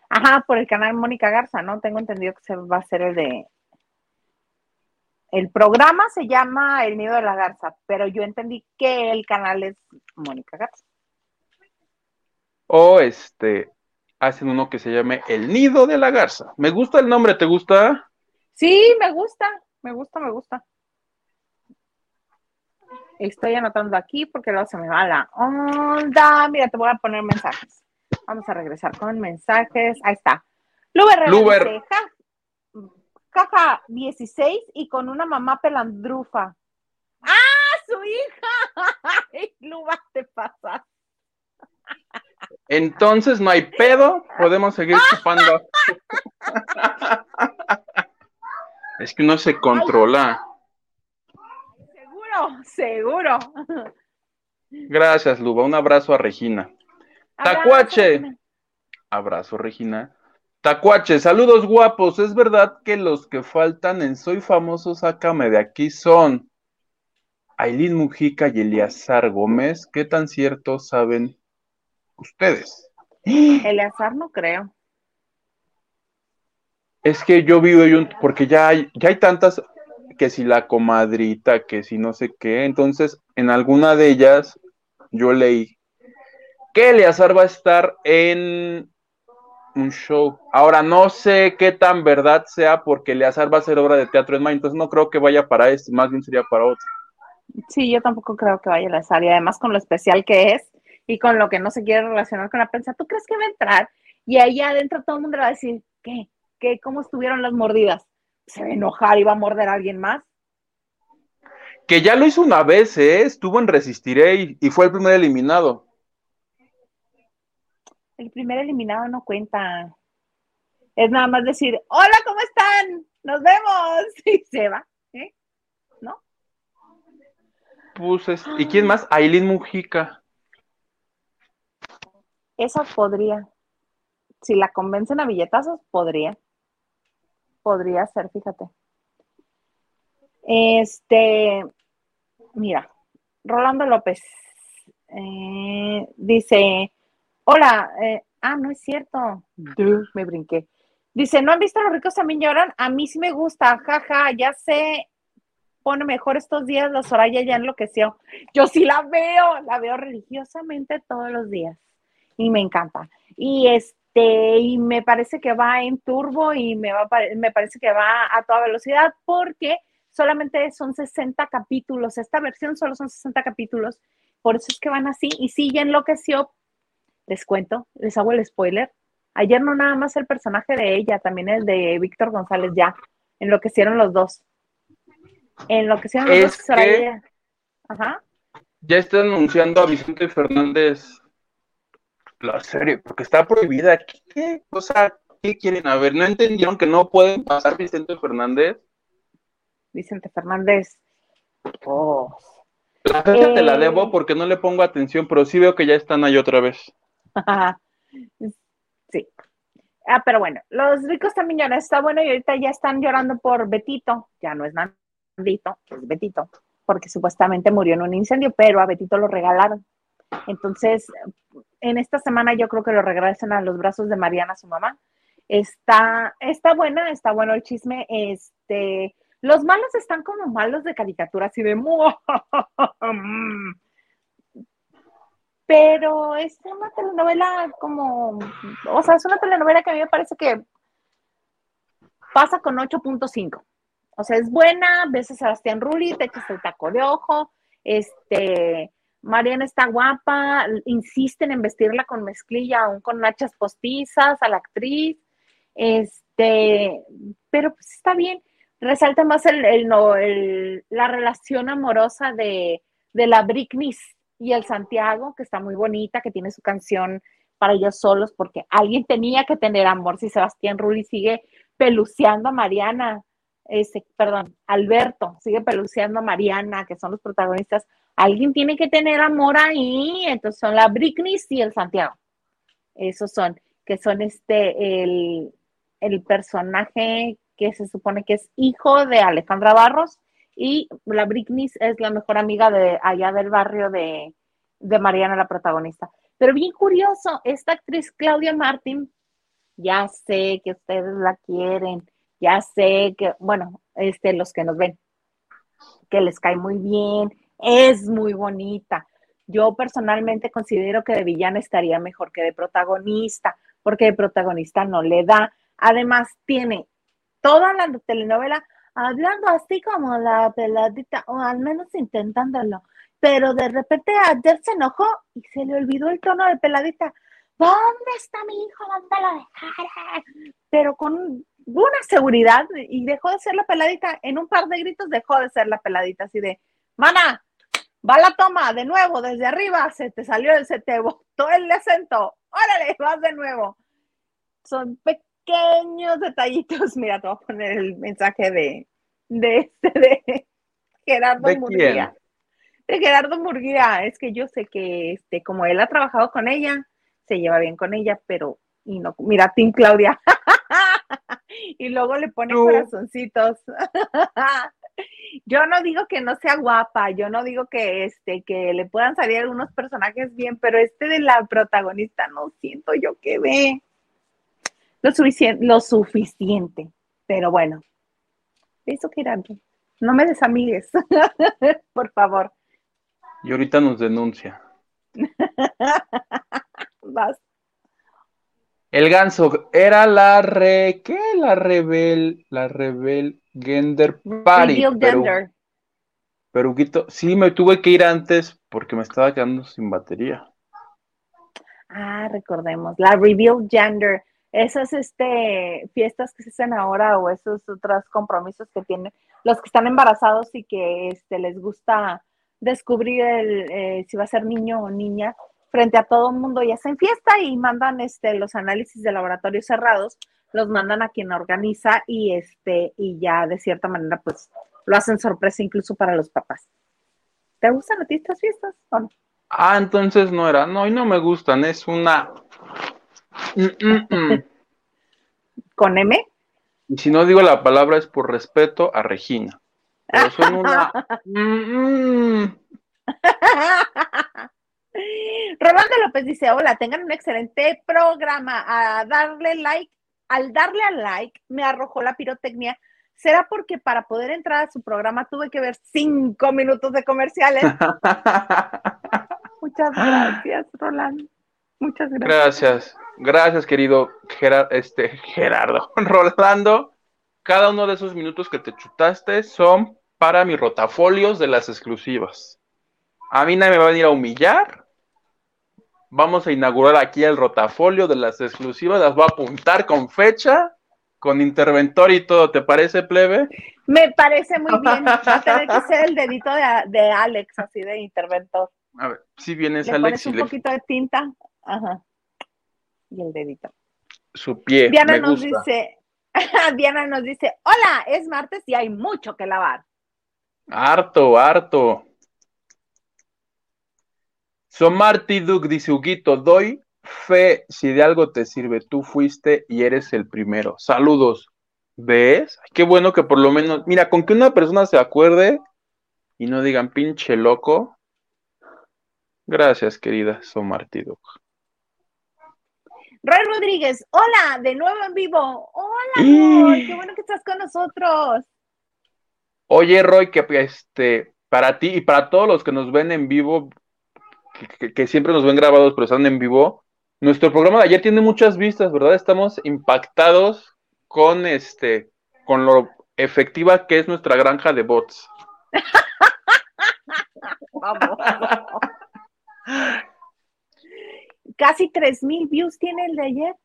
Ajá, por el canal Mónica Garza, ¿no? Tengo entendido que se va a ser el de. El programa se llama El Nido de la Garza, pero yo entendí que el canal es Mónica Garza. O este, hacen uno que se llame El Nido de la Garza. Me gusta el nombre, ¿te gusta? Sí, me gusta, me gusta, me gusta. Estoy anotando aquí porque luego se me va la onda. Mira, te voy a poner mensajes. Vamos a regresar con mensajes. Ahí está. Luber, Luber. Caja, 16 y con una mamá pelandrufa. ¡Ah, su hija! Luba, te pasas. Entonces no hay pedo, podemos seguir chupando. es que uno se controla. Seguro, seguro. Gracias, Luba. Un abrazo a Regina. Tacuache. Abrazo, Regina. Tacuache, saludos guapos. Es verdad que los que faltan en Soy Famoso, sácame de aquí son Ailín Mujica y Eliazar Gómez. ¿Qué tan cierto saben ustedes? Eleazar no creo. Es que yo vivo un, porque ya hay, ya hay tantas que si la comadrita, que si no sé qué. Entonces, en alguna de ellas yo leí que Eleazar va a estar en un show. Ahora no sé qué tan verdad sea porque Eleazar va a hacer obra de teatro en mayo, entonces no creo que vaya para este, más bien sería para otro. Sí, yo tampoco creo que vaya a Eleazar y además con lo especial que es y con lo que no se quiere relacionar con la prensa, ¿tú crees que va a entrar? Y ahí adentro todo el mundo le va a decir, ¿qué? ¿Qué? ¿Cómo estuvieron las mordidas? ¿Se va a enojar y va a morder a alguien más? Que ya lo hizo una vez, ¿eh? Estuvo en Resistiré y fue el primer eliminado. El primer eliminado no cuenta. Es nada más decir, hola, ¿cómo están? Nos vemos. Y se va. ¿eh? ¿No? Pues ¿Y quién más? Aileen Mujica. Esa podría. Si la convencen a billetazos, podría. Podría ser, fíjate. Este, mira, Rolando López eh, dice, Hola, eh, ah, no es cierto. me brinqué. Dice, ¿no han visto los ricos también lloran? A mí sí me gusta, jaja, ya sé, pone mejor estos días, la Soraya ya enloqueció. Yo sí la veo, la veo religiosamente todos los días y me encanta. Y este, y me parece que va en turbo y me, va, me parece que va a toda velocidad porque solamente son 60 capítulos, esta versión solo son 60 capítulos, por eso es que van así y sí ya enloqueció les cuento, les hago el spoiler. Ayer no nada más el personaje de ella, también el de Víctor González ya. Enloquecieron los dos. Enloquecieron los dos. Que Ajá. Ya está anunciando a Vicente Fernández la serie, porque está prohibida. ¿Qué cosa? ¿Qué quieren? A ver, ¿no entendieron que no pueden pasar Vicente Fernández? Vicente Fernández. Oh. La fecha te la debo eh. porque no le pongo atención, pero sí veo que ya están ahí otra vez. sí. Ah, pero bueno, los ricos también lloran, está bueno y ahorita ya están llorando por Betito, ya no es Nandito, es Betito, porque supuestamente murió en un incendio, pero a Betito lo regalaron. Entonces, en esta semana yo creo que lo regresan a los brazos de Mariana, su mamá. Está, está buena, está bueno el chisme. Este, los malos están como malos de caricatura, así de pero es una telenovela como, o sea, es una telenovela que a mí me parece que pasa con 8.5. O sea, es buena, ves a Sebastián Rulli, te echas el taco de ojo, este, Mariana está guapa, insisten en vestirla con mezclilla, aún con nachas postizas a la actriz, este, pero pues está bien. Resalta más el, el, la relación amorosa de, de la Britney y el Santiago, que está muy bonita, que tiene su canción para ellos solos, porque alguien tenía que tener amor. Si Sebastián Rulli sigue peluceando a Mariana, ese, perdón, Alberto sigue peluceando a Mariana, que son los protagonistas, alguien tiene que tener amor ahí. Entonces son la Britney y el Santiago. Esos son, que son este, el, el personaje que se supone que es hijo de Alejandra Barros y la Britney es la mejor amiga de allá del barrio de, Mariana, la protagonista. Pero bien curioso, esta actriz Claudia Martín, ya sé que ustedes la quieren, ya sé que, bueno, este, los que nos ven, que les cae muy bien, es muy bonita. Yo personalmente considero que de villana estaría mejor que de protagonista, porque de protagonista no le da. Además, tiene toda la telenovela hablando así como la peladita, o al menos intentándolo. Pero de repente ayer se enojó y se le olvidó el tono de peladita. ¿Dónde está mi hijo? ¿Dónde lo dejaré? Pero con una seguridad y dejó de ser la peladita. En un par de gritos dejó de ser la peladita, así de, mana, va la toma, de nuevo, desde arriba, se te salió, se te botó el acento. Órale, vas de nuevo. Son pequeños detallitos. Mira, te voy a poner el mensaje de, de, este, de Gerardo Murguía. De Gerardo Murguía. Es que yo sé que este, como él ha trabajado con ella, se lleva bien con ella, pero y no, mira, Tim Claudia. y luego le pone corazoncitos. yo no digo que no sea guapa, yo no digo que este, que le puedan salir algunos personajes bien, pero este de la protagonista no siento yo que ve lo, suficiente, lo suficiente. Pero bueno, eso Gerardo. No me desamigues, por favor. Y ahorita nos denuncia. Vas. El ganso era la re. ¿Qué? La rebel. La rebel Gender Party. Reveal pero- gender. Pero, Huguito, sí me tuve que ir antes porque me estaba quedando sin batería. Ah, recordemos, la Reveal Gender. Esas este, fiestas que se hacen ahora o esos otros compromisos que tienen los que están embarazados y que este, les gusta descubrir el, eh, si va a ser niño o niña frente a todo el mundo y hacen fiesta y mandan este, los análisis de laboratorio cerrados, los mandan a quien organiza y, este, y ya de cierta manera pues lo hacen sorpresa incluso para los papás. ¿Te gustan a ti estas fiestas o no? Ah, entonces no era. No, y no me gustan. Es una. Mm, mm, mm. ¿Con M? Y si no digo la palabra es por respeto a Regina. Pero son una. Rolando López dice, hola, tengan un excelente programa. A darle like, al darle al like, me arrojó la pirotecnia. ¿Será porque para poder entrar a su programa tuve que ver cinco minutos de comerciales? Muchas gracias, Rolando. Muchas gracias. Gracias, gracias, querido Gerar- este, Gerardo. Rolando, cada uno de esos minutos que te chutaste son para mis rotafolios de las exclusivas. A mí nadie me va a venir a humillar. Vamos a inaugurar aquí el rotafolio de las exclusivas. Las voy a apuntar con fecha, con interventor y todo. ¿Te parece, plebe? Me parece muy bien. Va a tener que ser el dedito de, de Alex, así de interventor. A ver, si vienes, Le Alex, pones y un le- poquito de tinta. Ajá. Y el dedito. su pie. Diana me nos gusta. dice, Diana nos dice, hola, es martes y hay mucho que lavar. Harto, harto. Somarty Duke dice, Huguito, doy fe si de algo te sirve. Tú fuiste y eres el primero. Saludos. ¿Ves? Qué bueno que por lo menos, mira, con que una persona se acuerde y no digan pinche loco. Gracias, querida Somarty Duke. Roy Rodríguez, hola, de nuevo en vivo. Hola, Roy, qué bueno que estás con nosotros. Oye, Roy, que este, para ti y para todos los que nos ven en vivo, que, que- que siempre nos ven grabados, pero están en vivo, nuestro programa de ayer tiene muchas vistas, ¿verdad? Estamos impactados con este, con lo efectiva que es nuestra granja de bots. Vamos. Casi tres mil views tiene el de ayer.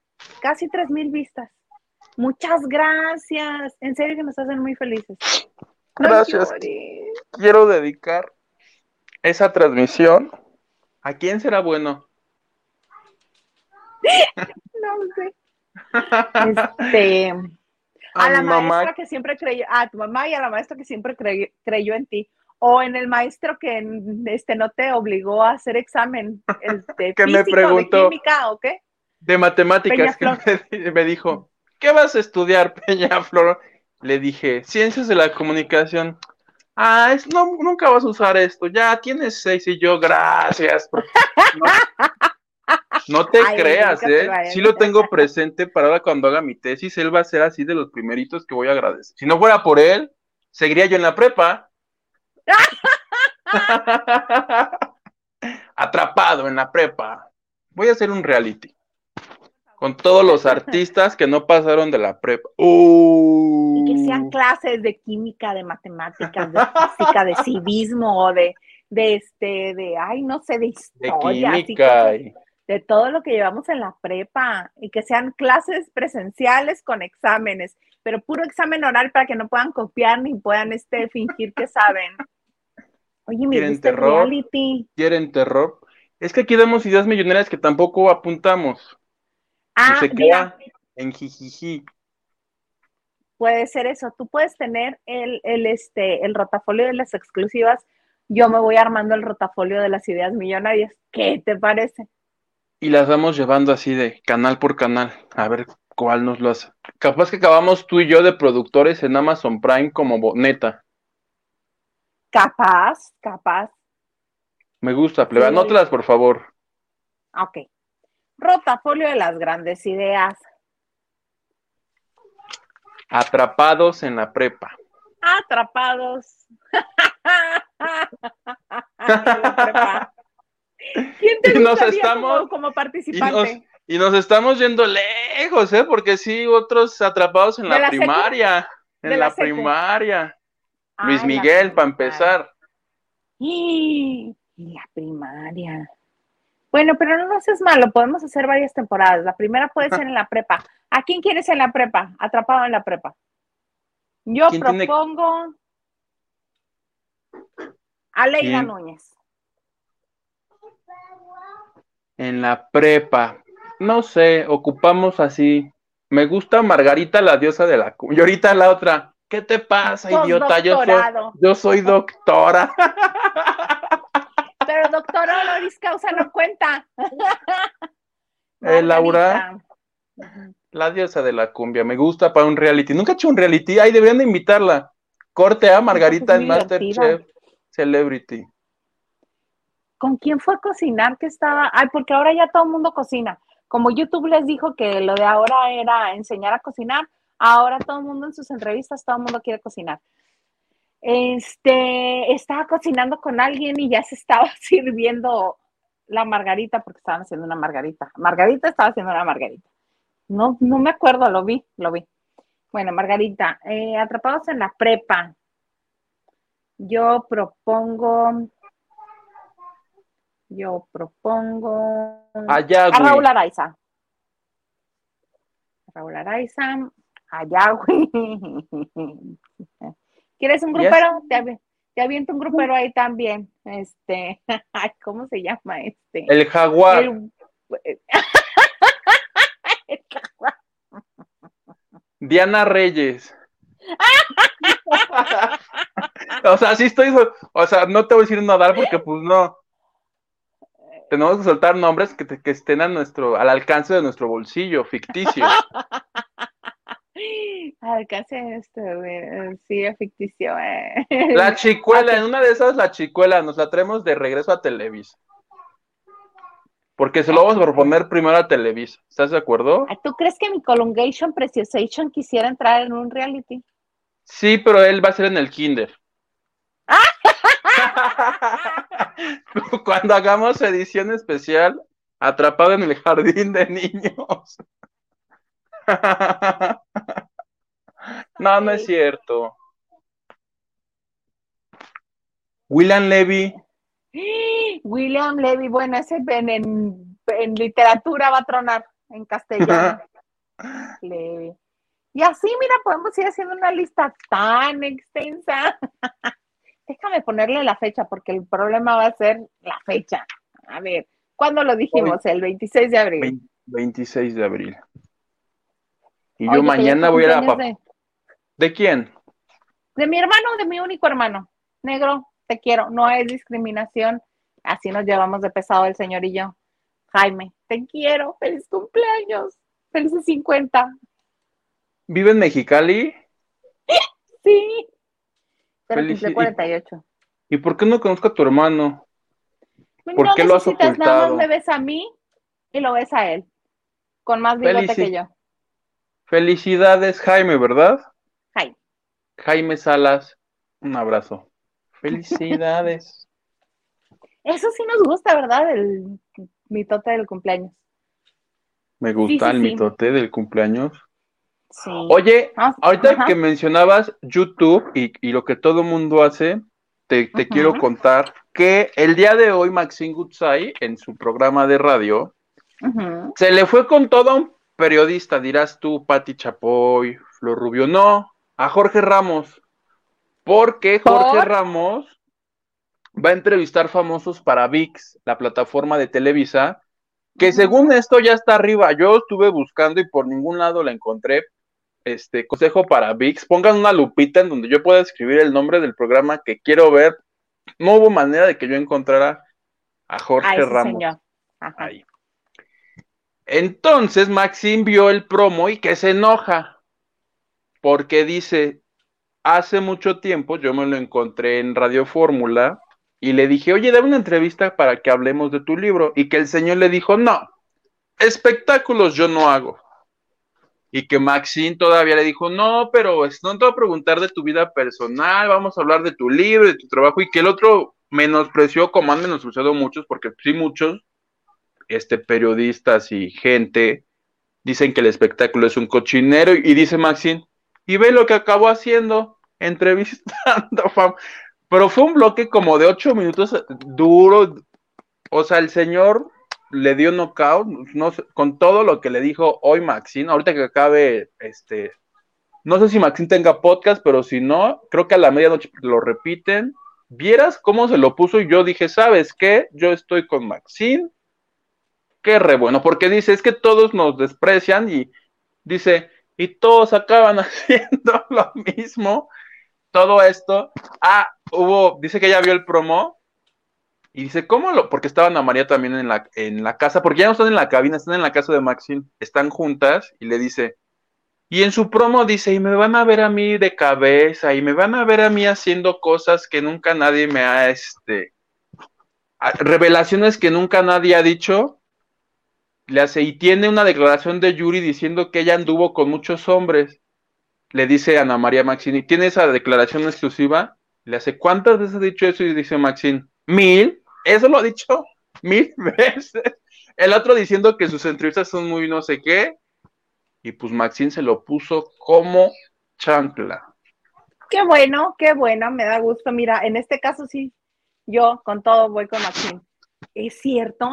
Casi tres mil vistas. Muchas gracias. En serio que nos hacen muy felices. No Gracias. llores. Quiero dedicar esa transmisión. ¿A quién será bueno? No sé. Este, a, A la maestra que siempre creyó, a tu mamá y a la maestra que siempre creyó, creyó en ti. O en el maestro que este, no te obligó a hacer examen este, Que me físico, preguntó. de química o qué. de matemáticas que me, me dijo, ¿qué vas a estudiar, Peña Flor? Le dije, ciencias de la comunicación. Ah, es, no, nunca vas a usar esto, ya tienes seis y yo, gracias. No, no te Ay, creas, te ¿eh? Sí lo tengo presente para ahora cuando haga mi tesis, él va a ser así de los primeritos que voy a agradecer. Si no fuera por él, seguiría yo en la prepa. Atrapado en la prepa. Voy a hacer un reality. Con todos los artistas que no pasaron de la prepa. Y que sean clases de química, de matemáticas, de física, de civismo, o de, de este, de, ay, no sé, de historia, química. y- de todo lo que llevamos en la prepa, y que sean clases presenciales con exámenes, pero puro examen oral para que no puedan copiar ni puedan este, fingir que saben. Oye, me ¿Quieren gusta el terror? reality. ¿Quieren terror? Es que aquí damos ideas millonarias que tampoco apuntamos. Y Ah, se mira, queda en jijiji. Puede ser eso. Tú puedes tener el, el, este, el rotafolio de las exclusivas. Yo me voy armando el rotafolio de las ideas millonarias. ¿Qué te parece? Y las vamos llevando así de canal por canal. A ver cuál nos lo hace. Capaz que acabamos tú y yo de productores en Amazon Prime como boneta. Capaz, capaz. Me gusta, plebe. Sí. Por favor. Ok. Rotafolio de las grandes ideas. Atrapados en la prepa. Atrapados. En la prepa. ¿Quién te nos estamos- como, como Y nos, participante? Y nos estamos yendo lejos, ¿eh? Porque sí, otros atrapados en la, primaria. En la, primaria. Luis Miguel, para empezar. Y la primaria. Bueno, pero no nos es malo, podemos hacer varias temporadas. La primera puede ser en la prepa. ¿A quién quieres en la prepa? Atrapado en la prepa. Yo propongo a Leila Núñez. En la prepa. No sé, ocupamos así. Me gusta Margarita, la diosa de la... Y ahorita la otra. ¿Qué te pasa, idiota? Yo soy, yo soy doctora. Pero doctora honoris causa no cuenta. Eh, Laura, la diosa de la cumbia, me gusta para un reality. Nunca he hecho un reality, ahí deberían de invitarla. Corte a Margarita en Masterchef Celebrity. ¿Con quién fue a cocinar que estaba? Ay, porque ahora ya todo el mundo cocina. Como YouTube les dijo que lo de ahora era enseñar a cocinar, ahora todo el mundo en sus entrevistas, todo el mundo quiere cocinar. Este, estaba cocinando con alguien y ya se estaba sirviendo la margarita porque estaban haciendo una margarita. Margarita estaba haciendo una margarita. No, no me acuerdo, lo vi, lo vi. Bueno, Margarita, eh, atrapados en la prepa. Yo propongo, yo propongo a Raúl Araiza. Raúl Araiza, allá, ¿Quieres un grupero? Te, te, aviento un grupero ahí también. Este, ¿cómo se llama este? El jaguar. Diana Reyes. o sea, sí estoy, o sea, no te voy a decir nadar porque pues no. Tenemos que soltar nombres que, que estén a nuestro, al alcance de nuestro bolsillo, ficticio. Alcance esto, sí, es ficticio. Eh. La chicuela, en una de esas, la chicuela, nos la traemos de regreso a Televisa. Porque se lo vamos a proponer primero a Televisa. ¿Estás de acuerdo? ¿Tú crees que mi Colongation Preciosation quisiera entrar en un reality? Sí, pero él va a ser en el Kinder. Cuando hagamos edición especial, atrapado en el jardín de niños. no, no es cierto. William Levy William Levy, bueno, ese en, literatura va a tronar en castellano. Y así, mira, podemos ir haciendo una lista tan extensa. Déjame ponerle la fecha, porque el problema va a ser la fecha. A ver, ¿cuándo lo dijimos? El 26 de abril. 26 de abril. Y yo mañana voy a ir a... De... ¿De quién? De mi hermano, de mi único hermano, negro te quiero, no es discriminación, así nos llevamos de pesado el señor y yo. Jaime, te quiero, feliz cumpleaños, felices 50. ¿Vive en Mexicali? Sí, pero cumple 48. ¿Y por qué no conozco a tu hermano? ¿Por qué lo has ocultado? Nada más me ves a mí y lo ves a él, con más bigote que yo. Felicidades, Jaime, ¿verdad? Jaime. Salas, un abrazo. Felicidades. Eso sí nos gusta, ¿verdad? El mitote del cumpleaños. Me gusta el mitote del cumpleaños. Sí. Oye, ah, ahorita que mencionabas YouTube y, lo que todo mundo hace, te, quiero contar que el día de hoy Maxine Gutsai, en su programa de radio, se le fue con todo a un periodista, dirás tú, Patti Chapoy, Flor Rubio, no, a Jorge Ramos. Porque Jorge Ramos va a entrevistar famosos para VIX, la plataforma de Televisa, que según esto ya está arriba. Yo estuve buscando y por ningún lado la encontré. Este consejo para VIX, pongan una lupita en donde yo pueda escribir el nombre del programa que quiero ver. No hubo manera de que yo encontrara a Jorge Ramos. Ahí. Entonces Maxim vio el promo y que se enoja porque dice, hace mucho tiempo yo me lo encontré en Radio Fórmula y le dije, oye, dame una entrevista para que hablemos de tu libro. Y que el señor le dijo, no, espectáculos yo no hago. Y que Maxine todavía le dijo, no, pero no te voy a preguntar de tu vida personal, vamos a hablar de tu libro, de tu trabajo. Y que el otro menospreció, como han menospreciado muchos, porque sí muchos, este, periodistas y gente dicen que el espectáculo es un cochinero y dice Maxine, y ve lo que acabó haciendo, entrevistando fam pero fue un bloque como de ocho minutos duro, o sea, el señor le dio knockout, no con todo lo que le dijo hoy Maxine, ahorita que acabe este no sé si Maxine tenga podcast, pero si no, creo que a la medianoche lo repiten. Vieras cómo se lo puso y yo dije, ¿sabes qué? Yo estoy con Maxine. Qué re bueno, porque dice, es que todos nos desprecian y dice, y todos acaban haciendo lo mismo. Todo esto. Ah, hubo, dice que ya vio el promo y dice, ¿cómo lo? Porque estaban a María también en la, en la casa, porque ya no están en la cabina, están en la casa de Maxine, están juntas y le dice, y en su promo dice, y me van a ver a mí de cabeza, y me van a ver a mí haciendo cosas que nunca nadie me ha, este, revelaciones que nunca nadie ha dicho. Le hace, y tiene una declaración de Yuri diciendo que ella anduvo con muchos hombres. Le dice Ana María Maxine, ¿tiene esa declaración exclusiva? Le hace, ¿cuántas veces ha dicho eso? Y dice Maxine, mil. Eso lo ha dicho mil veces. El otro diciendo que sus entrevistas son muy no sé qué y pues Maxine se lo puso como chancla. Qué bueno, qué bueno, me da gusto. Mira, en este caso sí, yo con todo voy con Maxine. Es cierto,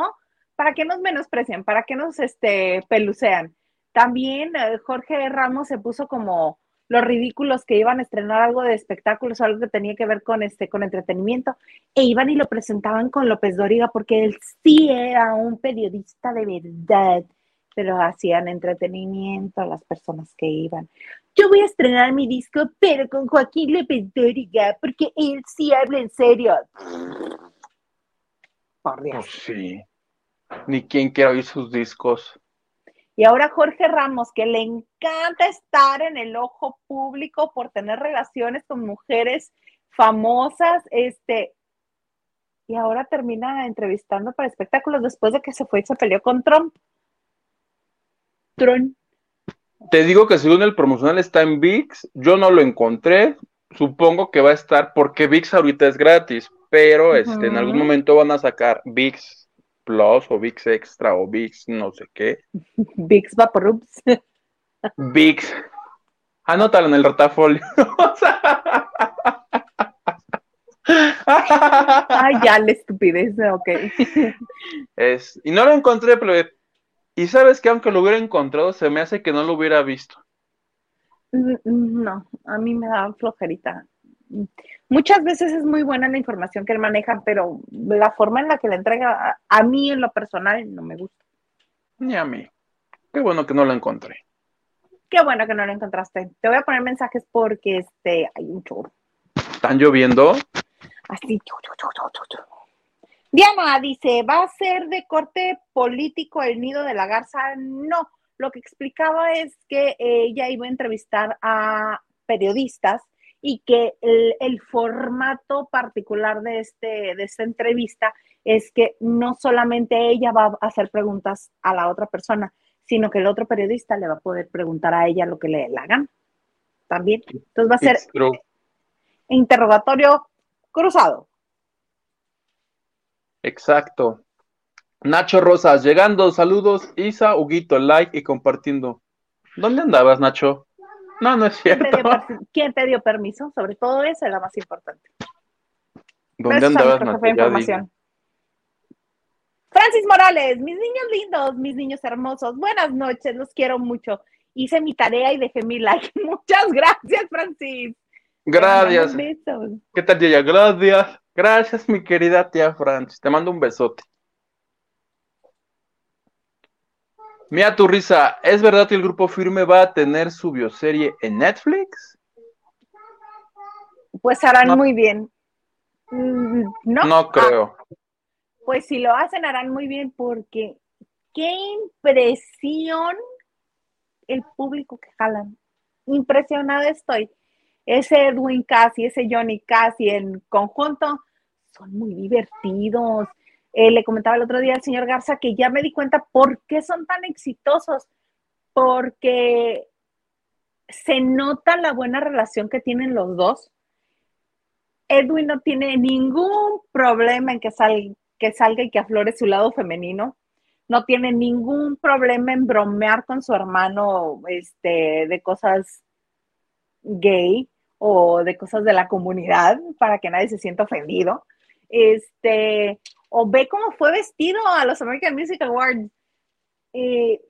para que nos menosprecien, para que nos este, pelucean. También eh, Jorge Ramos se puso como los ridículos que iban a estrenar algo de espectáculos, algo que tenía que ver con este, con entretenimiento, e iban y lo presentaban con López Dóriga, porque él sí era un periodista de verdad pero hacían entretenimiento a las personas que iban. Yo voy a estrenar mi disco, pero con Joaquín López Dóriga, porque él sí habla en serio. Por Dios. Pues sí. Ni quien quiera oír sus discos. Y ahora Jorge Ramos, que le encanta estar en el ojo público por tener relaciones con mujeres famosas, este, y ahora termina entrevistando para espectáculos después de que se fue y se peleó con Trump. Te digo que según el promocional está en VIX, yo no lo encontré, supongo que va a estar porque VIX ahorita es gratis, pero este, en algún momento van a sacar VIX Plus o VIX Extra o VIX no sé qué. VIX Vaporubs. VIX. Anótalo en el rotafolio. Ay, ya la estupidez, ok. Es, y no lo encontré, pero y sabes que aunque lo hubiera encontrado, se me hace que no lo hubiera visto. Mm, mm, no, a mí me da flojerita. Muchas veces es muy buena la información que él maneja, pero la forma en la que la entrega, a, mí en lo personal, no me gusta. Ni a mí. Qué bueno que no lo encontré. Qué bueno que no lo encontraste. Te voy a poner mensajes porque este hay un chorro. ¿Están lloviendo? Así. Diana dice, ¿va a ser de corte político el nido de la garza? No, lo que explicaba es que ella iba a entrevistar a periodistas y que el, formato particular de, este, de esta entrevista es que no solamente ella va a hacer preguntas a la otra persona, sino que el otro periodista le va a poder preguntar a ella lo que le hagan también. Entonces va a ser interrogatorio cruzado. Exacto. Nacho Rosas, llegando, saludos, Isa, Huguito, like y compartiendo. ¿Dónde andabas, Nacho? No, no es cierto. ¿Quién te dio, permiso? Sobre todo eso es la más importante. ¿Dónde andabas, Nacho? Francis Morales, mis niños lindos, mis niños hermosos, buenas noches, los quiero mucho. Hice mi tarea y dejé mi like. Muchas gracias, Francis. Gracias. ¿Qué tal, Yaya? Gracias. Gracias, mi querida tía Francis. Te mando un besote. Mira tu risa. ¿Es verdad que el grupo Firme va a tener su bioserie en Netflix? Pues harán muy bien. Mm, no, no creo. Ah, pues si lo hacen, harán muy bien porque qué impresión el público que jalan. Impresionada estoy. Ese Edwin Cass y ese Johnny Cass y en conjunto son muy divertidos. Eh, le comentaba el otro día al señor Garza que ya me di cuenta por qué son tan exitosos, porque se nota la buena relación que tienen los dos. Edwin no tiene ningún problema en que, que salga y que aflore su lado femenino. no tiene ningún problema en bromear con su hermano este, de cosas gay o de cosas de la comunidad para que nadie se sienta ofendido. Este, o ve cómo fue vestido a los American Music Awards. Eh,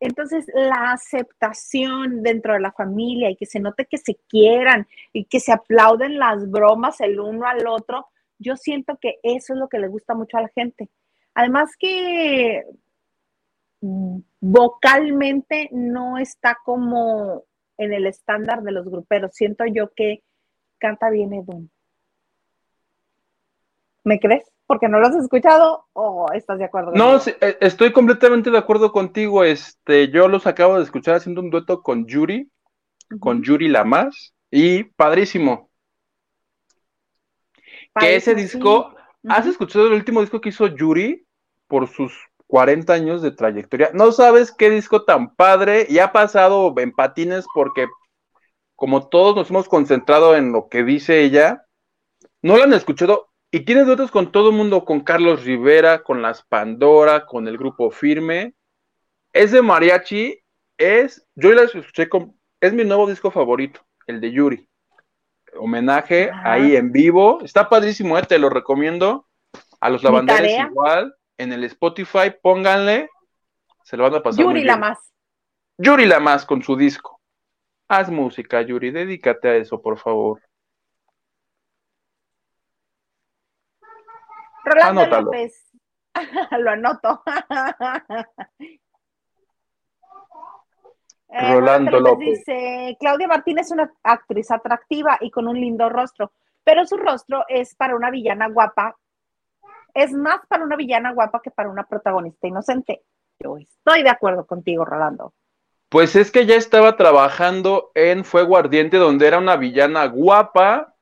entonces, la aceptación dentro de la familia y que se note que se quieran y que se aplauden las bromas el uno al otro, yo siento que eso es lo que le gusta mucho a la gente. Además que vocalmente no está como en el estándar de los gruperos. Siento yo que canta bien Edwin. ¿Me crees? porque no lo has escuchado o estás de acuerdo? No, eh, estoy completamente de acuerdo contigo. Este, yo los acabo de escuchar haciendo un dueto con Yuri, con Yuri Lamas, y padrísimo. que ese disco, ¿has escuchado el último disco que hizo Yuri por sus 40 años de trayectoria? No sabes qué disco tan padre y ha pasado en patines porque como todos nos hemos concentrado en lo que dice ella, no lo han escuchado y tienes duetos con todo el mundo, con Carlos Rivera, con las Pandora, con el grupo Firme. Ese mariachi es, yo la escuché con, es mi nuevo disco favorito, el de Yuri. Homenaje ahí en vivo. Está padrísimo, eh, te lo recomiendo. A los lavanderes igual, en el Spotify, pónganle, se lo van a pasar. Yuri la más. Yuri la más con su disco. Haz música, Yuri, dedícate a eso, por favor. Rolando López. Lo anoto. Eh, Rolando López. Dice, Claudia Martínez es una actriz atractiva y con un lindo rostro, pero su rostro es para una villana guapa. Es más para una villana guapa que para una protagonista inocente. Yo estoy de acuerdo contigo, Rolando. Pues es que ya estaba trabajando en Fuego Ardiente, donde era una villana guapa,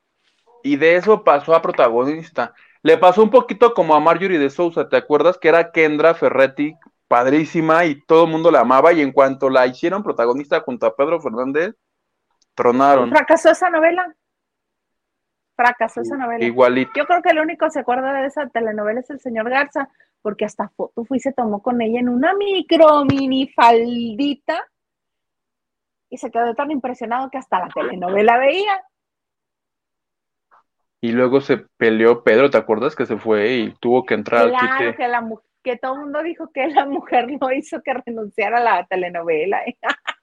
y de eso pasó a protagonista. Le pasó un poquito como a Marjorie de Sousa, ¿te acuerdas? Que era Kendra Ferretti, padrísima, y todo el mundo la amaba, y en cuanto la hicieron protagonista junto a Pedro Fernández, tronaron. ¿Fracasó esa novela? Fracasó esa novela. Igualito. Yo creo que el único que se acuerda de esa telenovela es el señor Garza, porque hasta foto fue y se tomó con ella en una micro mini faldita y se quedó tan impresionado que hasta la telenovela veía. Y luego se peleó Pedro, ¿te acuerdas que se fue y tuvo que entrar claro, al que, la, que todo el mundo dijo que la mujer no hizo que renunciara a la telenovela.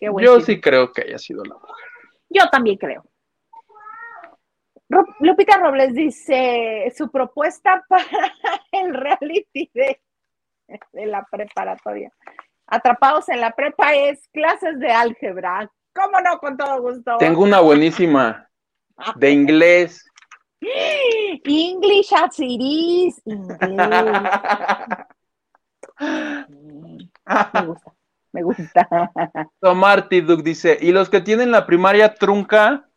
Yo sí creo que haya sido la mujer. Yo también creo. Lupita Robles dice su propuesta para el reality de, de la preparatoria. Atrapados en la prepa es clases de álgebra. ¿Cómo no? Con todo gusto. Tengo una buenísima de inglés. English as it is. Me gusta, me gusta. Tomarty Duke dice, ¿y los que tienen la primaria trunca?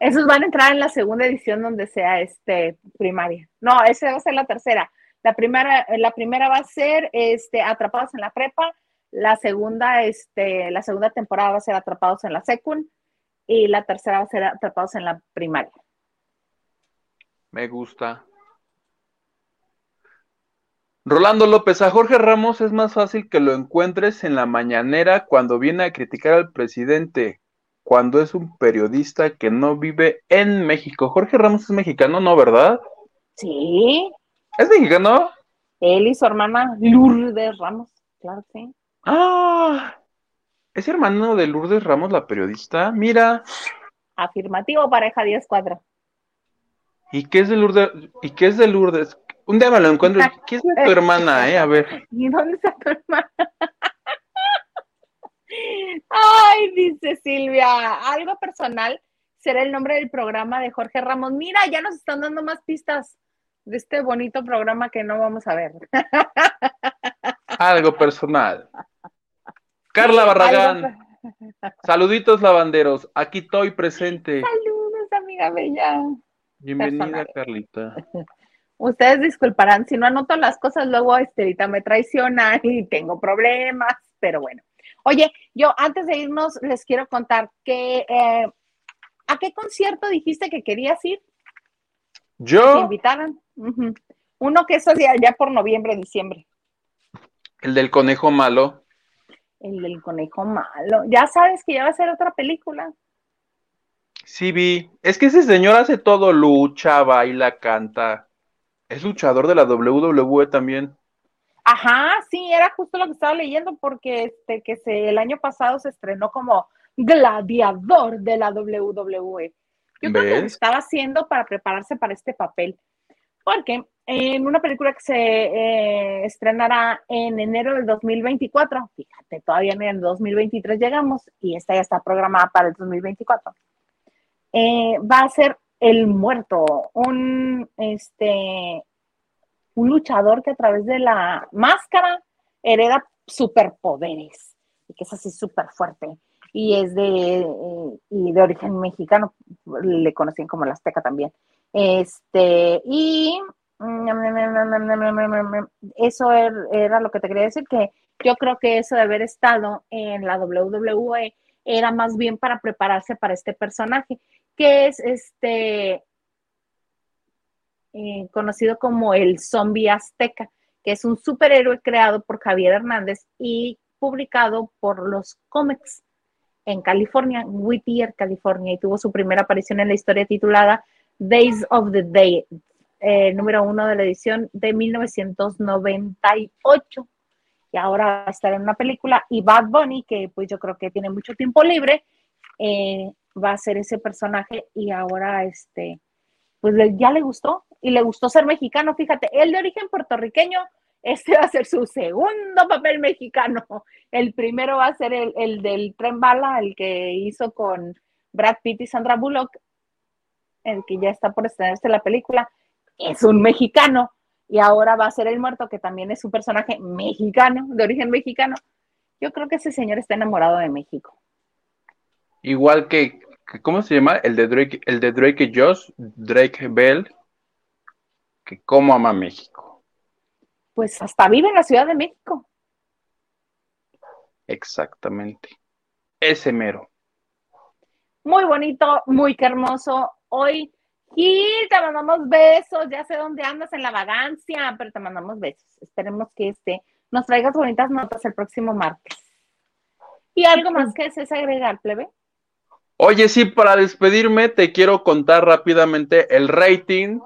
Esos van a entrar en la segunda edición donde sea este primaria. No, esa va a ser la tercera. La primera, la primera va a ser este, Atrapados en la prepa. La segunda, este, la segunda temporada va a ser Atrapados en la secund y la tercera va a ser atrapados en la primaria. Me gusta. Rolando López, a Jorge Ramos es más fácil que lo encuentres en la mañanera cuando viene a criticar al presidente, cuando es un periodista que no vive en México. Jorge Ramos es mexicano, ¿no, verdad? Sí. ¿Es mexicano? Él y su hermana Lourdes Ramos, claro que sí. Ah, ¿Es hermano de Lourdes Ramos, la periodista? Mira. Afirmativo, pareja 10-4. ¿Y qué es de Lourdes? ¿Y qué es de Lourdes? Un día me lo encuentro. ¿Qué es de tu hermana, eh? A ver. ¿Y dónde está tu hermana? Ay, dice Silvia, algo personal será el nombre del programa de Jorge Ramos. Mira, ya nos están dando más pistas de este bonito programa que no vamos a ver. Algo personal. Carla Barragán. Saluditos lavanderos, aquí estoy presente. Saludos, amiga bella. Bienvenida, Carlita. Ustedes disculparán si no anoto las cosas, luego Estelita me traiciona y tengo problemas, pero bueno. Oye, yo antes de irnos les quiero contar que eh, ¿a qué concierto dijiste que querías ir? Yo. ¿Te invitaron? Uno que es ya, ya por noviembre, diciembre. El del conejo malo. El del conejo malo. Ya sabes que ya va a ser otra película. Sí, vi. Es que ese señor hace todo, lucha, baila, canta. Es luchador de la WWE también. Ajá, sí, era justo lo que estaba leyendo porque este que se el año pasado se estrenó como gladiador de la WWE. Yo creo que lo estaba haciendo para prepararse para este papel. Porque en una película que se eh, estrenará en enero del 2024, fíjate, todavía en el 2023 llegamos y esta ya está programada para el 2024, eh, va a ser El Muerto, un, este, un luchador que a través de la máscara hereda superpoderes y que es así súper fuerte y es de, eh, y de origen mexicano, le conocían como la Azteca también. Este, y eso er, era lo que te quería decir, que yo creo que eso de haber estado en la WWE era más bien para prepararse para este personaje, que es este eh, conocido como el zombie azteca, que es un superhéroe creado por Javier Hernández y publicado por los cómics en California, Whittier, California, y tuvo su primera aparición en la historia titulada Days of the Day, eh, número uno de la edición de 1998. Y ahora va a estar en una película. Y Bad Bunny, que pues yo creo que tiene mucho tiempo libre, eh, va a ser ese personaje y ahora este, pues ya le gustó y le gustó ser mexicano. Fíjate, él de origen puertorriqueño, este va a ser su segundo papel mexicano. El primero va a ser el, del tren bala, el que hizo con Brad Pitt y Sandra Bullock, el que ya está por estrenarse la película. Es un mexicano. Y ahora va a ser el muerto, que también es un personaje mexicano, de origen mexicano. Yo creo que ese señor está enamorado de México. Igual que, ¿cómo se llama? El de Drake, el de Drake y Josh, Drake Bell, que cómo ama México pues hasta vive en la Ciudad de México. Exactamente. Ese mero. Muy bonito, muy hermoso. Hoy, Gil, te mandamos besos. Ya sé dónde andas en la vagancia, pero te mandamos besos. Esperemos que este nos traigas bonitas notas el próximo martes. ¿Y algo más que desees agregar, plebe? Oye, sí, para despedirme te quiero contar rápidamente el rating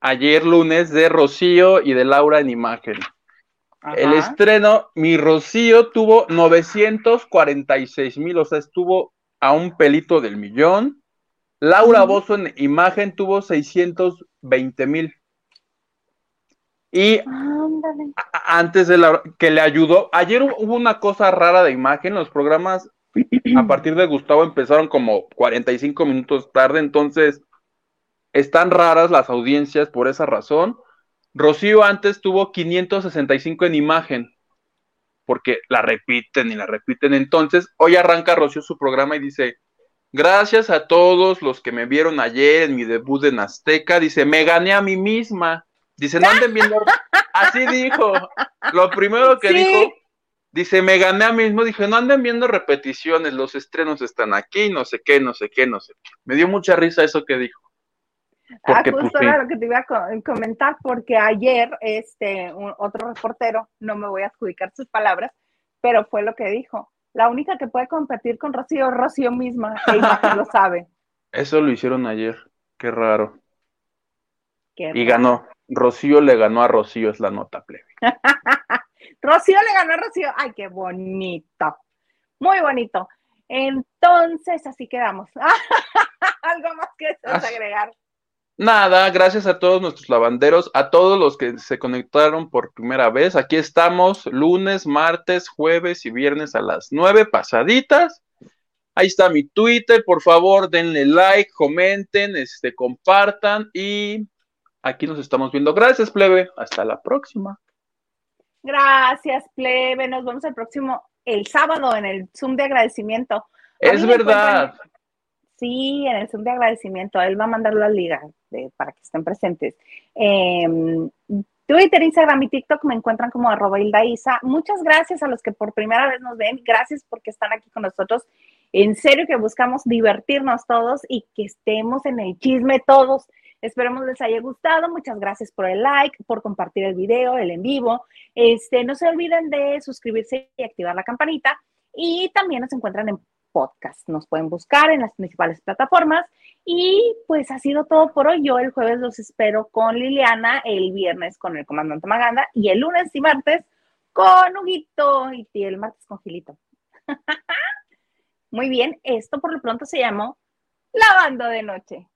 ayer lunes de Rocío y de Laura en imagen. El estreno, mi Rocío tuvo 946 mil, o sea, estuvo a un pelito del millón. Laura Bozo en imagen tuvo 620 mil. Y antes de la que le ayudó, ayer hubo una cosa rara de imagen, los programas a partir de Gustavo empezaron como 45 minutos tarde, entonces están raras las audiencias por esa razón. Rocío antes tuvo 565 en imagen, porque la repiten y la repiten. Entonces, hoy arranca Rocío su programa y dice, gracias a todos los que me vieron ayer en mi debut en Azteca. Dice, me gané a mí misma. Dice, no anden viendo. Así dijo. Lo primero que dijo, dice, me gané a mí mismo. Dije, no anden viendo repeticiones, los estrenos están aquí, no sé qué, no sé qué, no sé qué. Me dio mucha risa eso que dijo. Ah, justo pues, era lo que te iba a comentar, porque ayer este, otro reportero, no me voy a adjudicar sus palabras, pero fue lo que dijo. La única que puede competir con Rocío es Rocío misma, ella lo sabe. Eso lo hicieron ayer, qué raro. y ganó. Rocío le ganó a Rocío, es la nota plebe. Rocío le ganó a Rocío. Ay, qué bonito. Muy bonito. Entonces, así quedamos. Algo más que agregar. Nada, gracias a todos nuestros lavanderos, a todos los que se conectaron por primera vez. Aquí estamos lunes, martes, jueves y viernes a las nueve pasaditas. Ahí está mi Twitter, por favor, denle like, comenten, este, compartan y aquí nos estamos viendo. Gracias, plebe. Hasta la próxima. Gracias, plebe. Nos vemos el próximo, el sábado en el Zoom de agradecimiento. es verdad. Sí, en el Zoom de agradecimiento. Él va a mandar la liga para que estén presentes. Em, Twitter, Instagram y TikTok me encuentran como arroba Isa. Muchas gracias a los que por primera vez nos ven. Gracias porque están aquí con nosotros. En serio que buscamos divertirnos todos y que estemos en el chisme todos. Esperemos les haya gustado. Muchas gracias por el like, por compartir el video, el en vivo. Este, no se olviden de suscribirse y activar la campanita. Y también nos encuentran en podcast. Nos pueden buscar en las principales plataformas. Y pues ha sido todo por hoy. Yo el jueves los espero con Liliana, el viernes con el comandante Maganda y el lunes y martes con Huguito y el martes con Gilito. Muy bien, esto por lo pronto se llamó Lavando de Noche.